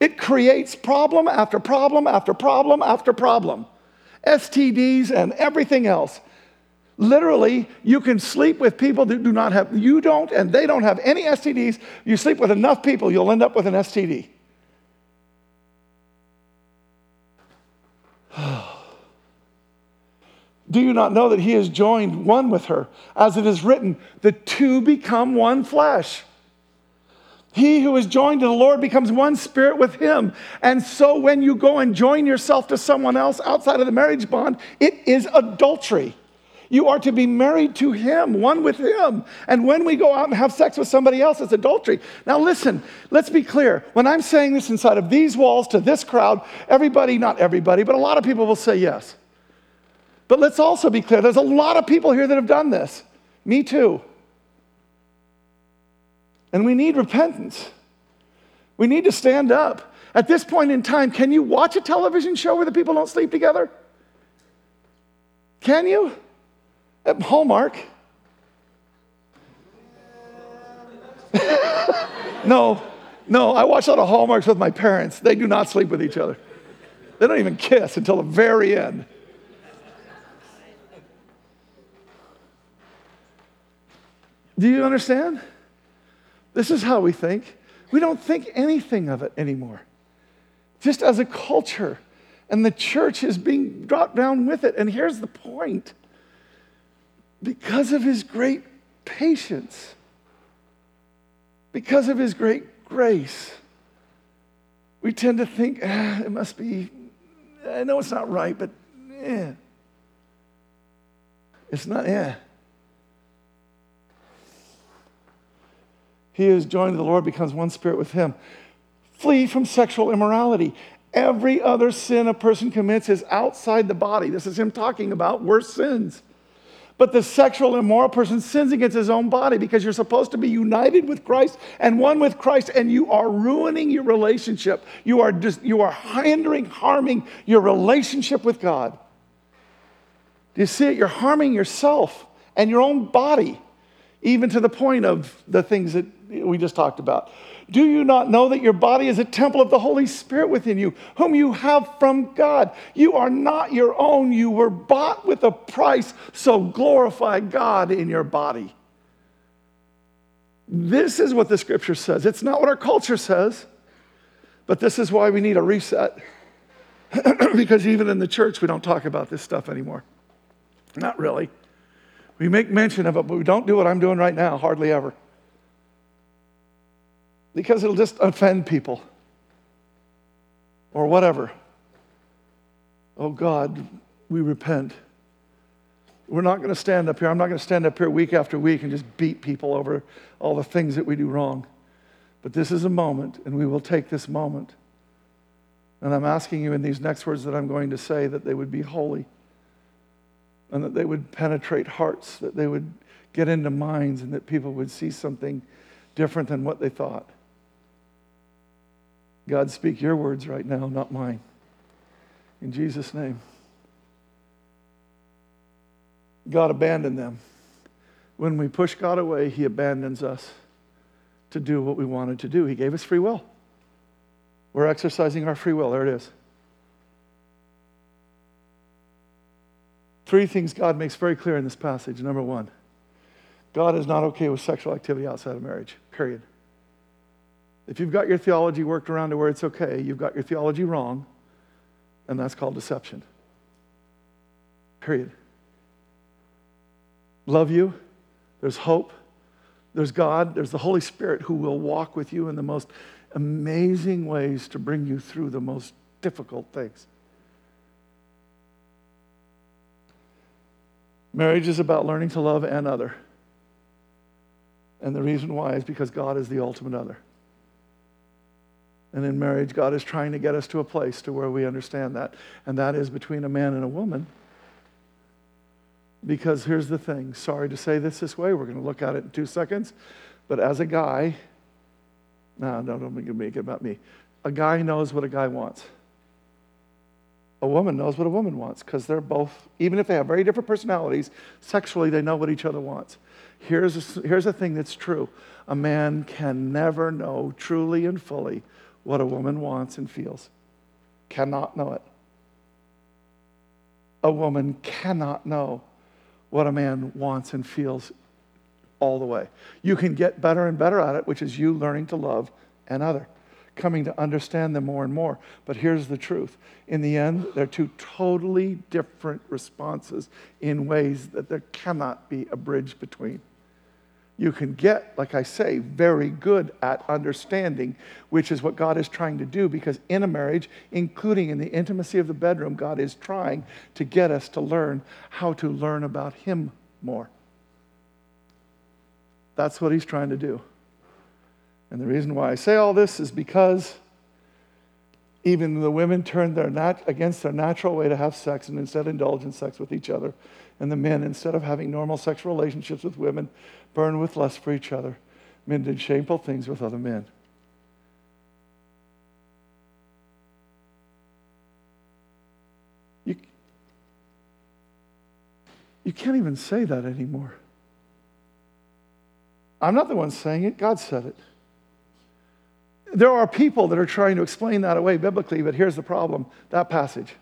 It creates problem after problem after problem after problem. STDs and everything else. Literally, you can sleep with people that do not have, you don't, and they don't have any STDs. You sleep with enough people, you'll end up with an STD. Do you not know that he has joined one with her? As it is written, the two become one flesh. He who is joined to the Lord becomes one spirit with him. And so when you go and join yourself to someone else outside of the marriage bond, it is adultery. You are to be married to him, one with him. And when we go out and have sex with somebody else, it's adultery. Now, listen, let's be clear. When I'm saying this inside of these walls to this crowd, everybody, not everybody, but a lot of people will say yes. But let's also be clear there's a lot of people here that have done this. Me too. And we need repentance. We need to stand up. At this point in time, can you watch a television show where the people don't sleep together? Can you? At Hallmark. no, no, I watch a lot of Hallmarks with my parents. They do not sleep with each other. They don't even kiss until the very end. Do you understand? This is how we think. We don't think anything of it anymore. Just as a culture. And the church is being brought down with it. And here's the point because of his great patience, because of his great grace, we tend to think, ah, it must be, I know it's not right, but yeah. It's not, yeah. He is joined to the Lord, becomes one spirit with him. Flee from sexual immorality. Every other sin a person commits is outside the body. This is him talking about worse sins. But the sexual immoral person sins against his own body because you're supposed to be united with Christ and one with Christ, and you are ruining your relationship. You are just you are hindering, harming your relationship with God. Do you see it? You're harming yourself and your own body, even to the point of the things that we just talked about. Do you not know that your body is a temple of the Holy Spirit within you, whom you have from God? You are not your own. You were bought with a price, so glorify God in your body. This is what the scripture says. It's not what our culture says, but this is why we need a reset. because even in the church, we don't talk about this stuff anymore. Not really. We make mention of it, but we don't do what I'm doing right now, hardly ever because it'll just offend people or whatever. Oh God, we repent. We're not going to stand up here. I'm not going to stand up here week after week and just beat people over all the things that we do wrong. But this is a moment, and we will take this moment. And I'm asking you in these next words that I'm going to say that they would be holy and that they would penetrate hearts, that they would get into minds, and that people would see something different than what they thought. God, speak your words right now, not mine. In Jesus' name. God abandoned them. When we push God away, He abandons us to do what we wanted to do. He gave us free will. We're exercising our free will. There it is. Three things God makes very clear in this passage. Number one, God is not okay with sexual activity outside of marriage, period. If you've got your theology worked around to where it's okay, you've got your theology wrong, and that's called deception. Period. Love you. There's hope. There's God. There's the Holy Spirit who will walk with you in the most amazing ways to bring you through the most difficult things. Marriage is about learning to love an other. And the reason why is because God is the ultimate other. And in marriage, God is trying to get us to a place to where we understand that. And that is between a man and a woman. Because here's the thing sorry to say this this way, we're going to look at it in two seconds. But as a guy, no, no, don't make it about me. A guy knows what a guy wants. A woman knows what a woman wants because they're both, even if they have very different personalities, sexually they know what each other wants. Here's a, here's a thing that's true a man can never know truly and fully what a woman wants and feels. Cannot know it. A woman cannot know what a man wants and feels all the way. You can get better and better at it, which is you learning to love another, coming to understand them more and more. But here's the truth in the end, they're two totally different responses in ways that there cannot be a bridge between you can get, like I say, very good at understanding, which is what God is trying to do. Because in a marriage, including in the intimacy of the bedroom, God is trying to get us to learn how to learn about Him more. That's what He's trying to do. And the reason why I say all this is because even the women turned their nat- against their natural way to have sex and instead indulge in sex with each other. And the men, instead of having normal sexual relationships with women, burned with lust for each other. Men did shameful things with other men. You, you can't even say that anymore. I'm not the one saying it, God said it. There are people that are trying to explain that away biblically, but here's the problem that passage.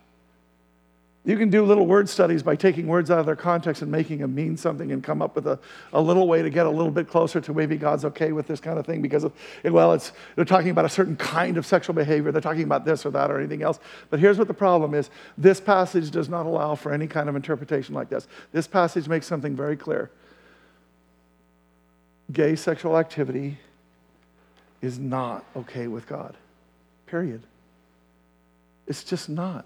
You can do little word studies by taking words out of their context and making them mean something and come up with a, a little way to get a little bit closer to maybe God's okay with this kind of thing because, of, well, it's, they're talking about a certain kind of sexual behavior. They're talking about this or that or anything else. But here's what the problem is this passage does not allow for any kind of interpretation like this. This passage makes something very clear gay sexual activity is not okay with God, period. It's just not.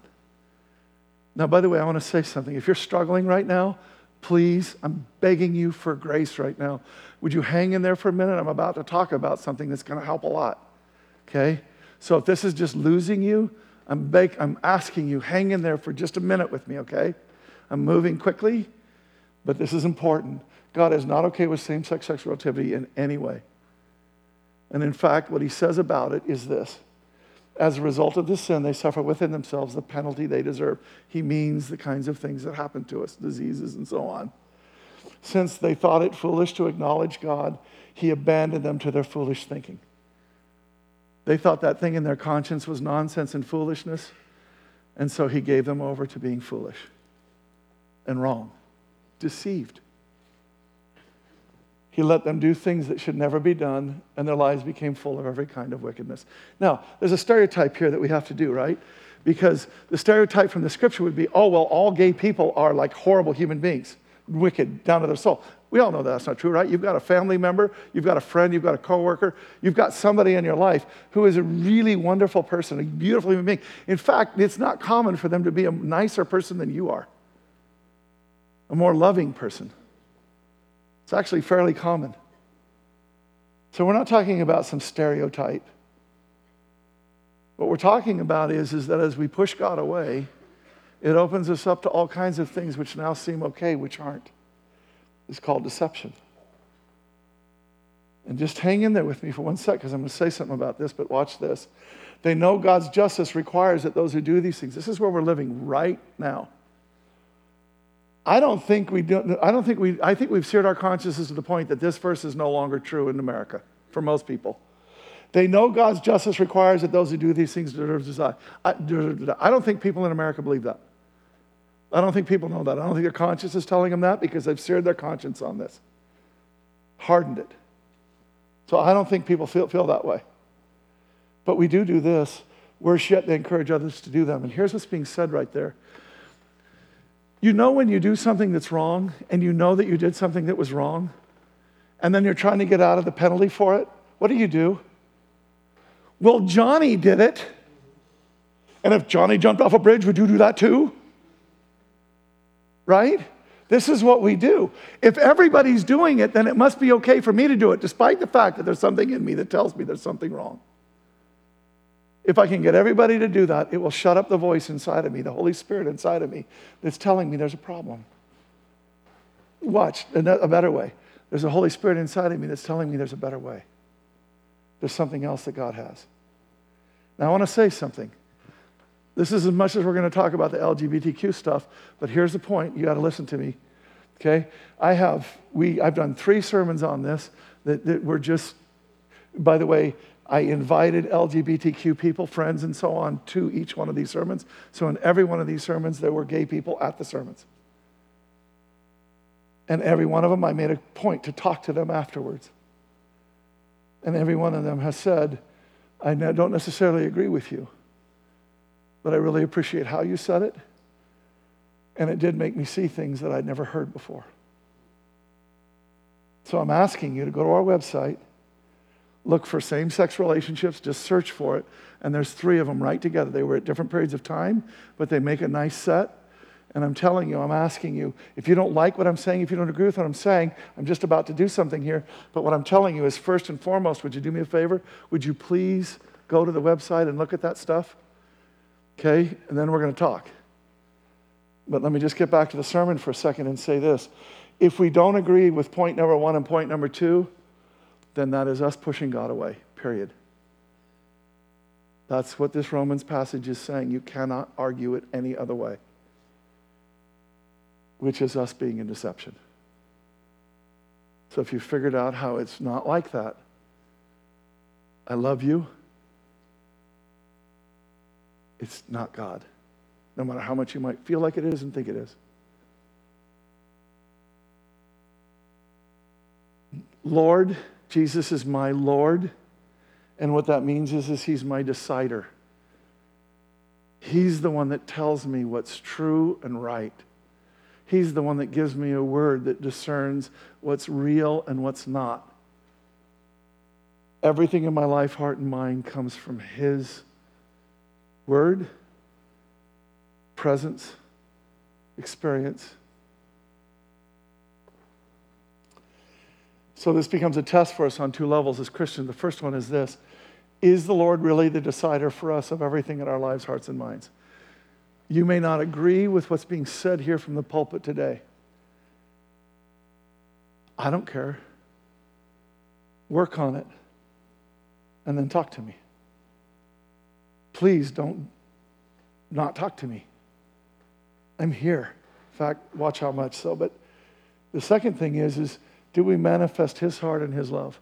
Now, by the way, I want to say something. If you're struggling right now, please, I'm begging you for grace right now. Would you hang in there for a minute? I'm about to talk about something that's going to help a lot. Okay? So if this is just losing you, I'm, beg- I'm asking you, hang in there for just a minute with me, okay? I'm moving quickly, but this is important. God is not okay with same sex sexual activity in any way. And in fact, what he says about it is this as a result of this sin, they suffer within themselves the penalty they deserve. He means the kinds of things that happen to us, diseases and so on. Since they thought it foolish to acknowledge God, he abandoned them to their foolish thinking. They thought that thing in their conscience was nonsense and foolishness, and so he gave them over to being foolish and wrong, deceived. He let them do things that should never be done, and their lives became full of every kind of wickedness. Now, there's a stereotype here that we have to do, right? Because the stereotype from the scripture would be oh, well, all gay people are like horrible human beings, wicked down to their soul. We all know that's not true, right? You've got a family member, you've got a friend, you've got a coworker, you've got somebody in your life who is a really wonderful person, a beautiful human being. In fact, it's not common for them to be a nicer person than you are, a more loving person. It's actually fairly common. So we're not talking about some stereotype. What we're talking about is, is that as we push God away, it opens us up to all kinds of things which now seem okay, which aren't. It's called deception. And just hang in there with me for one sec because I'm going to say something about this, but watch this. They know God's justice requires that those who do these things, this is where we're living right now. I don't think we do, I don't think we, I think we've seared our consciences to the point that this verse is no longer true in America for most people. They know God's justice requires that those who do these things deserve to die. I, I don't think people in America believe that. I don't think people know that. I don't think their conscience is telling them that because they've seared their conscience on this, hardened it. So I don't think people feel, feel that way. But we do do this. Worse yet, they encourage others to do them. And here's what's being said right there you know when you do something that's wrong and you know that you did something that was wrong, and then you're trying to get out of the penalty for it? What do you do? Well, Johnny did it. And if Johnny jumped off a bridge, would you do that too? Right? This is what we do. If everybody's doing it, then it must be okay for me to do it, despite the fact that there's something in me that tells me there's something wrong. If I can get everybody to do that, it will shut up the voice inside of me, the Holy Spirit inside of me, that's telling me there's a problem. Watch, a better way. There's a Holy Spirit inside of me that's telling me there's a better way. There's something else that God has. Now, I want to say something. This is as much as we're going to talk about the LGBTQ stuff, but here's the point. You got to listen to me. Okay? I have, we, I've done three sermons on this that, that were just, by the way, I invited LGBTQ people, friends, and so on to each one of these sermons. So in every one of these sermons, there were gay people at the sermons. And every one of them, I made a point to talk to them afterwards. And every one of them has said, I don't necessarily agree with you, but I really appreciate how you said it. And it did make me see things that I'd never heard before. So I'm asking you to go to our website look for same sex relationships, just search for it. And there's three of them right together. They were at different periods of time, but they make a nice set. And I'm telling you, I'm asking you, if you don't like what I'm saying, if you don't agree with what I'm saying, I'm just about to do something here. But what I'm telling you is first and foremost, would you do me a favor? Would you please go to the website and look at that stuff? Okay? And then we're going to talk. But let me just get back to the sermon for a second and say this. If we don't agree with point number one and point number two, then that is us pushing God away, period. That's what this Romans passage is saying. You cannot argue it any other way, which is us being in deception. So if you figured out how it's not like that, I love you. It's not God. no matter how much you might feel like it is and think it is. Lord, Jesus is my Lord. And what that means is, is he's my decider. He's the one that tells me what's true and right. He's the one that gives me a word that discerns what's real and what's not. Everything in my life, heart, and mind comes from His word, presence, experience. So, this becomes a test for us on two levels as Christians. The first one is this Is the Lord really the decider for us of everything in our lives, hearts, and minds? You may not agree with what's being said here from the pulpit today. I don't care. Work on it and then talk to me. Please don't not talk to me. I'm here. In fact, watch how much so. But the second thing is, is do we manifest his heart and his love?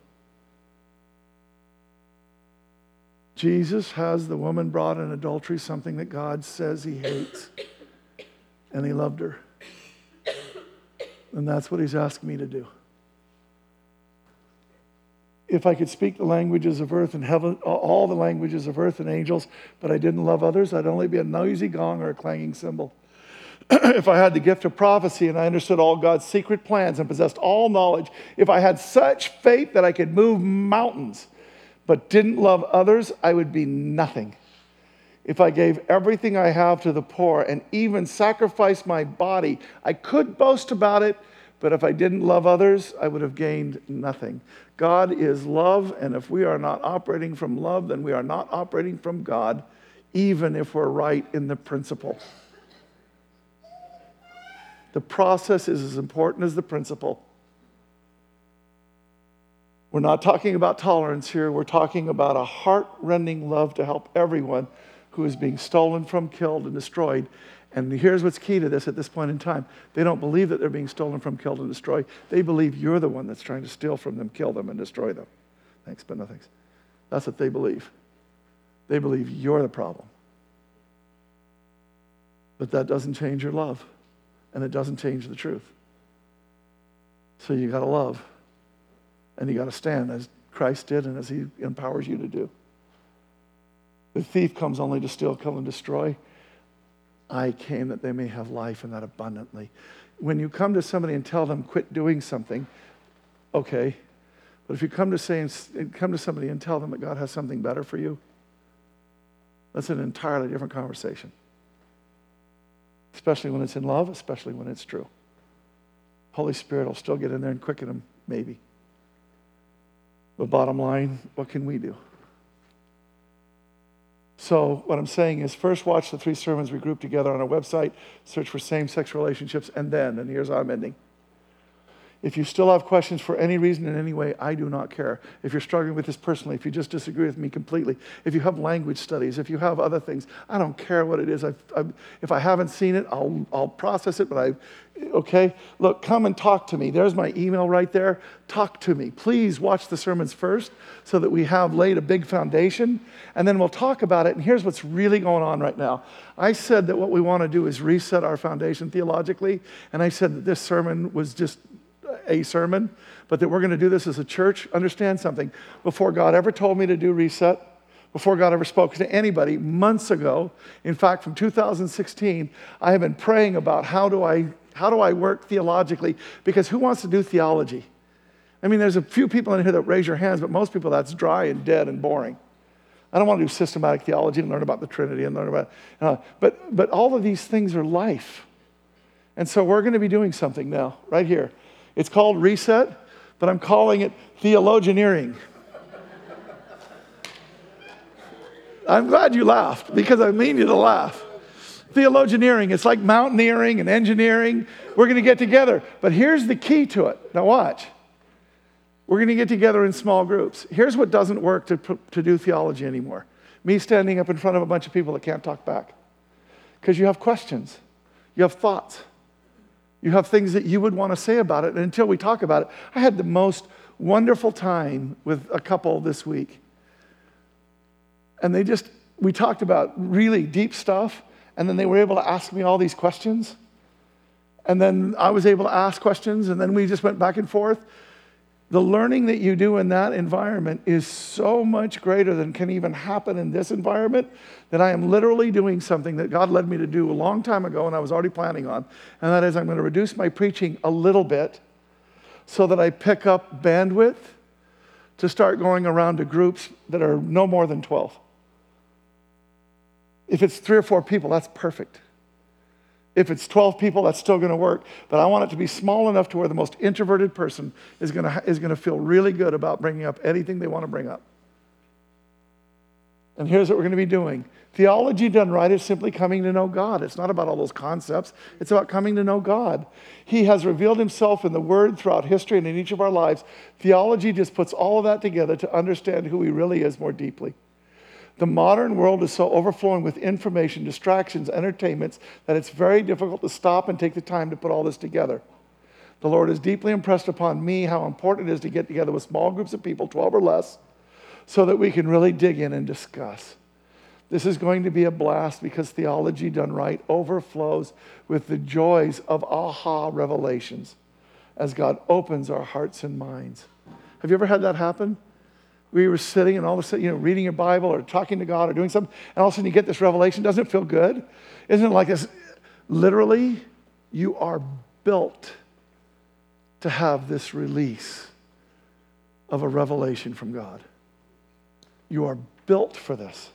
Jesus has the woman brought in adultery, something that God says he hates, and he loved her. And that's what he's asking me to do. If I could speak the languages of earth and heaven, all the languages of earth and angels, but I didn't love others, I'd only be a noisy gong or a clanging cymbal. if I had the gift of prophecy and I understood all God's secret plans and possessed all knowledge, if I had such faith that I could move mountains, but didn't love others, I would be nothing. If I gave everything I have to the poor and even sacrificed my body, I could boast about it, but if I didn't love others, I would have gained nothing. God is love, and if we are not operating from love, then we are not operating from God, even if we're right in the principle. The process is as important as the principle. We're not talking about tolerance here. We're talking about a heart-rending love to help everyone who is being stolen from, killed, and destroyed. And here's what's key to this at this point in time they don't believe that they're being stolen from, killed, and destroyed. They believe you're the one that's trying to steal from them, kill them, and destroy them. Thanks, but no thanks. That's what they believe. They believe you're the problem. But that doesn't change your love, and it doesn't change the truth. So you got to love. And you got to stand as Christ did and as he empowers you to do. The thief comes only to steal, kill, and destroy. I came that they may have life and that abundantly. When you come to somebody and tell them, quit doing something, okay. But if you come to, say, come to somebody and tell them that God has something better for you, that's an entirely different conversation. Especially when it's in love, especially when it's true. Holy Spirit will still get in there and quicken them, maybe. But bottom line, what can we do? So, what I'm saying is first watch the three sermons we grouped together on our website, search for same sex relationships, and then, and here's how I'm ending. If you still have questions for any reason in any way, I do not care. If you're struggling with this personally, if you just disagree with me completely, if you have language studies, if you have other things, I don't care what it is. I've, I've, if I haven't seen it, I'll, I'll process it, but I, okay? Look, come and talk to me. There's my email right there. Talk to me. Please watch the sermons first so that we have laid a big foundation, and then we'll talk about it. And here's what's really going on right now. I said that what we want to do is reset our foundation theologically, and I said that this sermon was just a sermon, but that we're going to do this as a church, understand something. Before God ever told me to do reset, before God ever spoke to anybody months ago, in fact, from 2016, I have been praying about how do I, how do I work theologically, because who wants to do theology? I mean, there's a few people in here that raise your hands, but most people that's dry and dead and boring. I don't want to do systematic theology and learn about the Trinity and learn about, uh, but, but all of these things are life. And so we're going to be doing something now, right here. It's called reset, but I'm calling it theologianeering. I'm glad you laughed because I mean you to laugh. Theologianeering, it's like mountaineering and engineering. We're going to get together. But here's the key to it. Now, watch. We're going to get together in small groups. Here's what doesn't work to, to do theology anymore me standing up in front of a bunch of people that can't talk back. Because you have questions, you have thoughts. You have things that you would want to say about it. And until we talk about it, I had the most wonderful time with a couple this week. And they just, we talked about really deep stuff. And then they were able to ask me all these questions. And then I was able to ask questions, and then we just went back and forth. The learning that you do in that environment is so much greater than can even happen in this environment that I am literally doing something that God led me to do a long time ago and I was already planning on. And that is, I'm going to reduce my preaching a little bit so that I pick up bandwidth to start going around to groups that are no more than 12. If it's three or four people, that's perfect. If it's 12 people, that's still going to work. But I want it to be small enough to where the most introverted person is going to, is going to feel really good about bringing up anything they want to bring up. And here's what we're going to be doing theology done right is simply coming to know God. It's not about all those concepts, it's about coming to know God. He has revealed himself in the Word throughout history and in each of our lives. Theology just puts all of that together to understand who He really is more deeply. The modern world is so overflowing with information, distractions, entertainments that it's very difficult to stop and take the time to put all this together. The Lord has deeply impressed upon me how important it is to get together with small groups of people, 12 or less, so that we can really dig in and discuss. This is going to be a blast because theology done right overflows with the joys of aha revelations as God opens our hearts and minds. Have you ever had that happen? We were sitting and all of a sudden, you know, reading your Bible or talking to God or doing something, and all of a sudden you get this revelation. Doesn't it feel good? Isn't it like this? Literally, you are built to have this release of a revelation from God. You are built for this.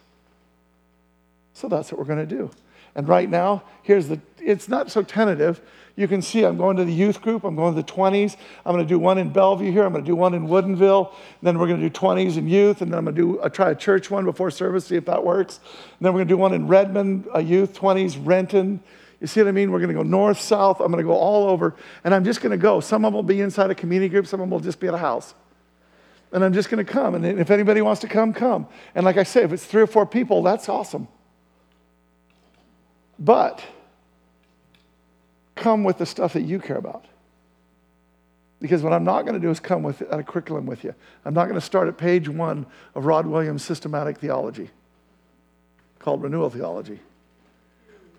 So that's what we're going to do. And right now, here's the, it's not so tentative. You can see I'm going to the youth group. I'm going to the 20s. I'm going to do one in Bellevue here. I'm going to do one in Woodinville. Then we're going to do 20s and youth. And then I'm going to do, I'll try a church one before service, see if that works. And then we're going to do one in Redmond, a youth, 20s, Renton. You see what I mean? We're going to go north, south. I'm going to go all over. And I'm just going to go. Some of them will be inside a community group. Some of them will just be at a house. And I'm just going to come. And if anybody wants to come, come. And like I say, if it's three or four people, that's awesome. But come with the stuff that you care about. Because what I'm not going to do is come with a curriculum with you. I'm not going to start at page one of Rod Williams' systematic theology called renewal theology.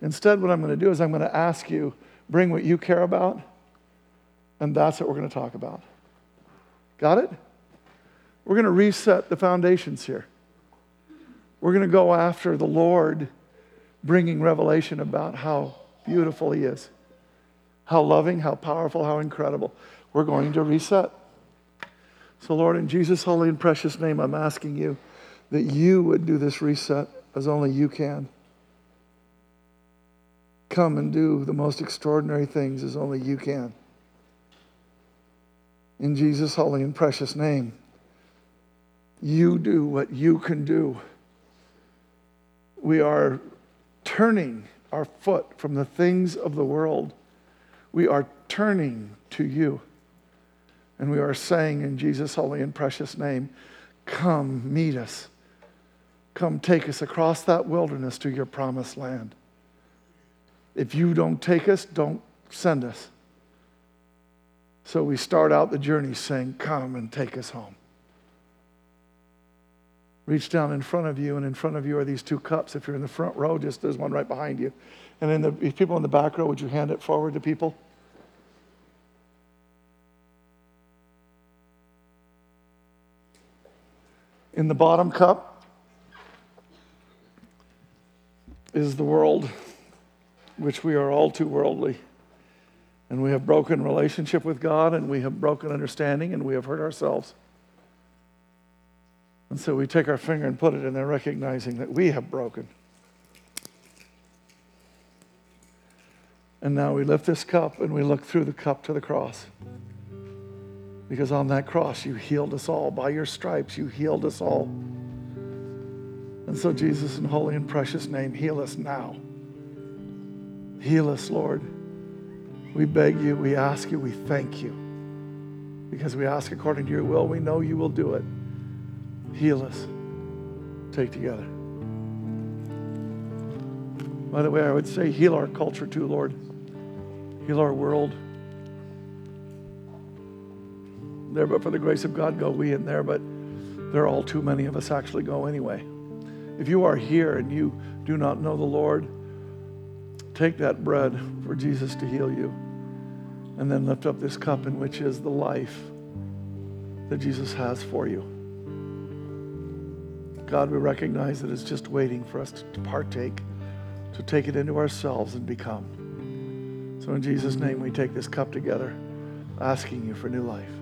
Instead, what I'm going to do is I'm going to ask you, bring what you care about, and that's what we're going to talk about. Got it? We're going to reset the foundations here. We're going to go after the Lord bringing revelation about how beautiful He is, how loving, how powerful, how incredible. We're going to reset. So, Lord, in Jesus' holy and precious name, I'm asking you that you would do this reset as only you can. Come and do the most extraordinary things as only you can. In Jesus' holy and precious name, you do what you can do. We are turning our foot from the things of the world. We are turning to you. And we are saying in Jesus' holy and precious name, Come meet us. Come take us across that wilderness to your promised land. If you don't take us, don't send us. So we start out the journey saying, Come and take us home. Reach down in front of you, and in front of you are these two cups. If you're in the front row, just there's one right behind you. And then the people in the back row, would you hand it forward to people? In the bottom cup is the world, which we are all too worldly. And we have broken relationship with God, and we have broken understanding, and we have hurt ourselves. And so we take our finger and put it in there, recognizing that we have broken. And now we lift this cup and we look through the cup to the cross. Because on that cross, you healed us all. By your stripes, you healed us all. And so, Jesus, in holy and precious name, heal us now. Heal us, Lord. We beg you, we ask you, we thank you. Because we ask according to your will, we know you will do it. Heal us. Take together. By the way, I would say heal our culture too, Lord. Heal our world. There, but for the grace of God, go we in there, but there are all too many of us actually go anyway. If you are here and you do not know the Lord, take that bread for Jesus to heal you. And then lift up this cup in which is the life that Jesus has for you. God, we recognize that it's just waiting for us to partake, to take it into ourselves and become. So in Jesus' name, we take this cup together, asking you for new life.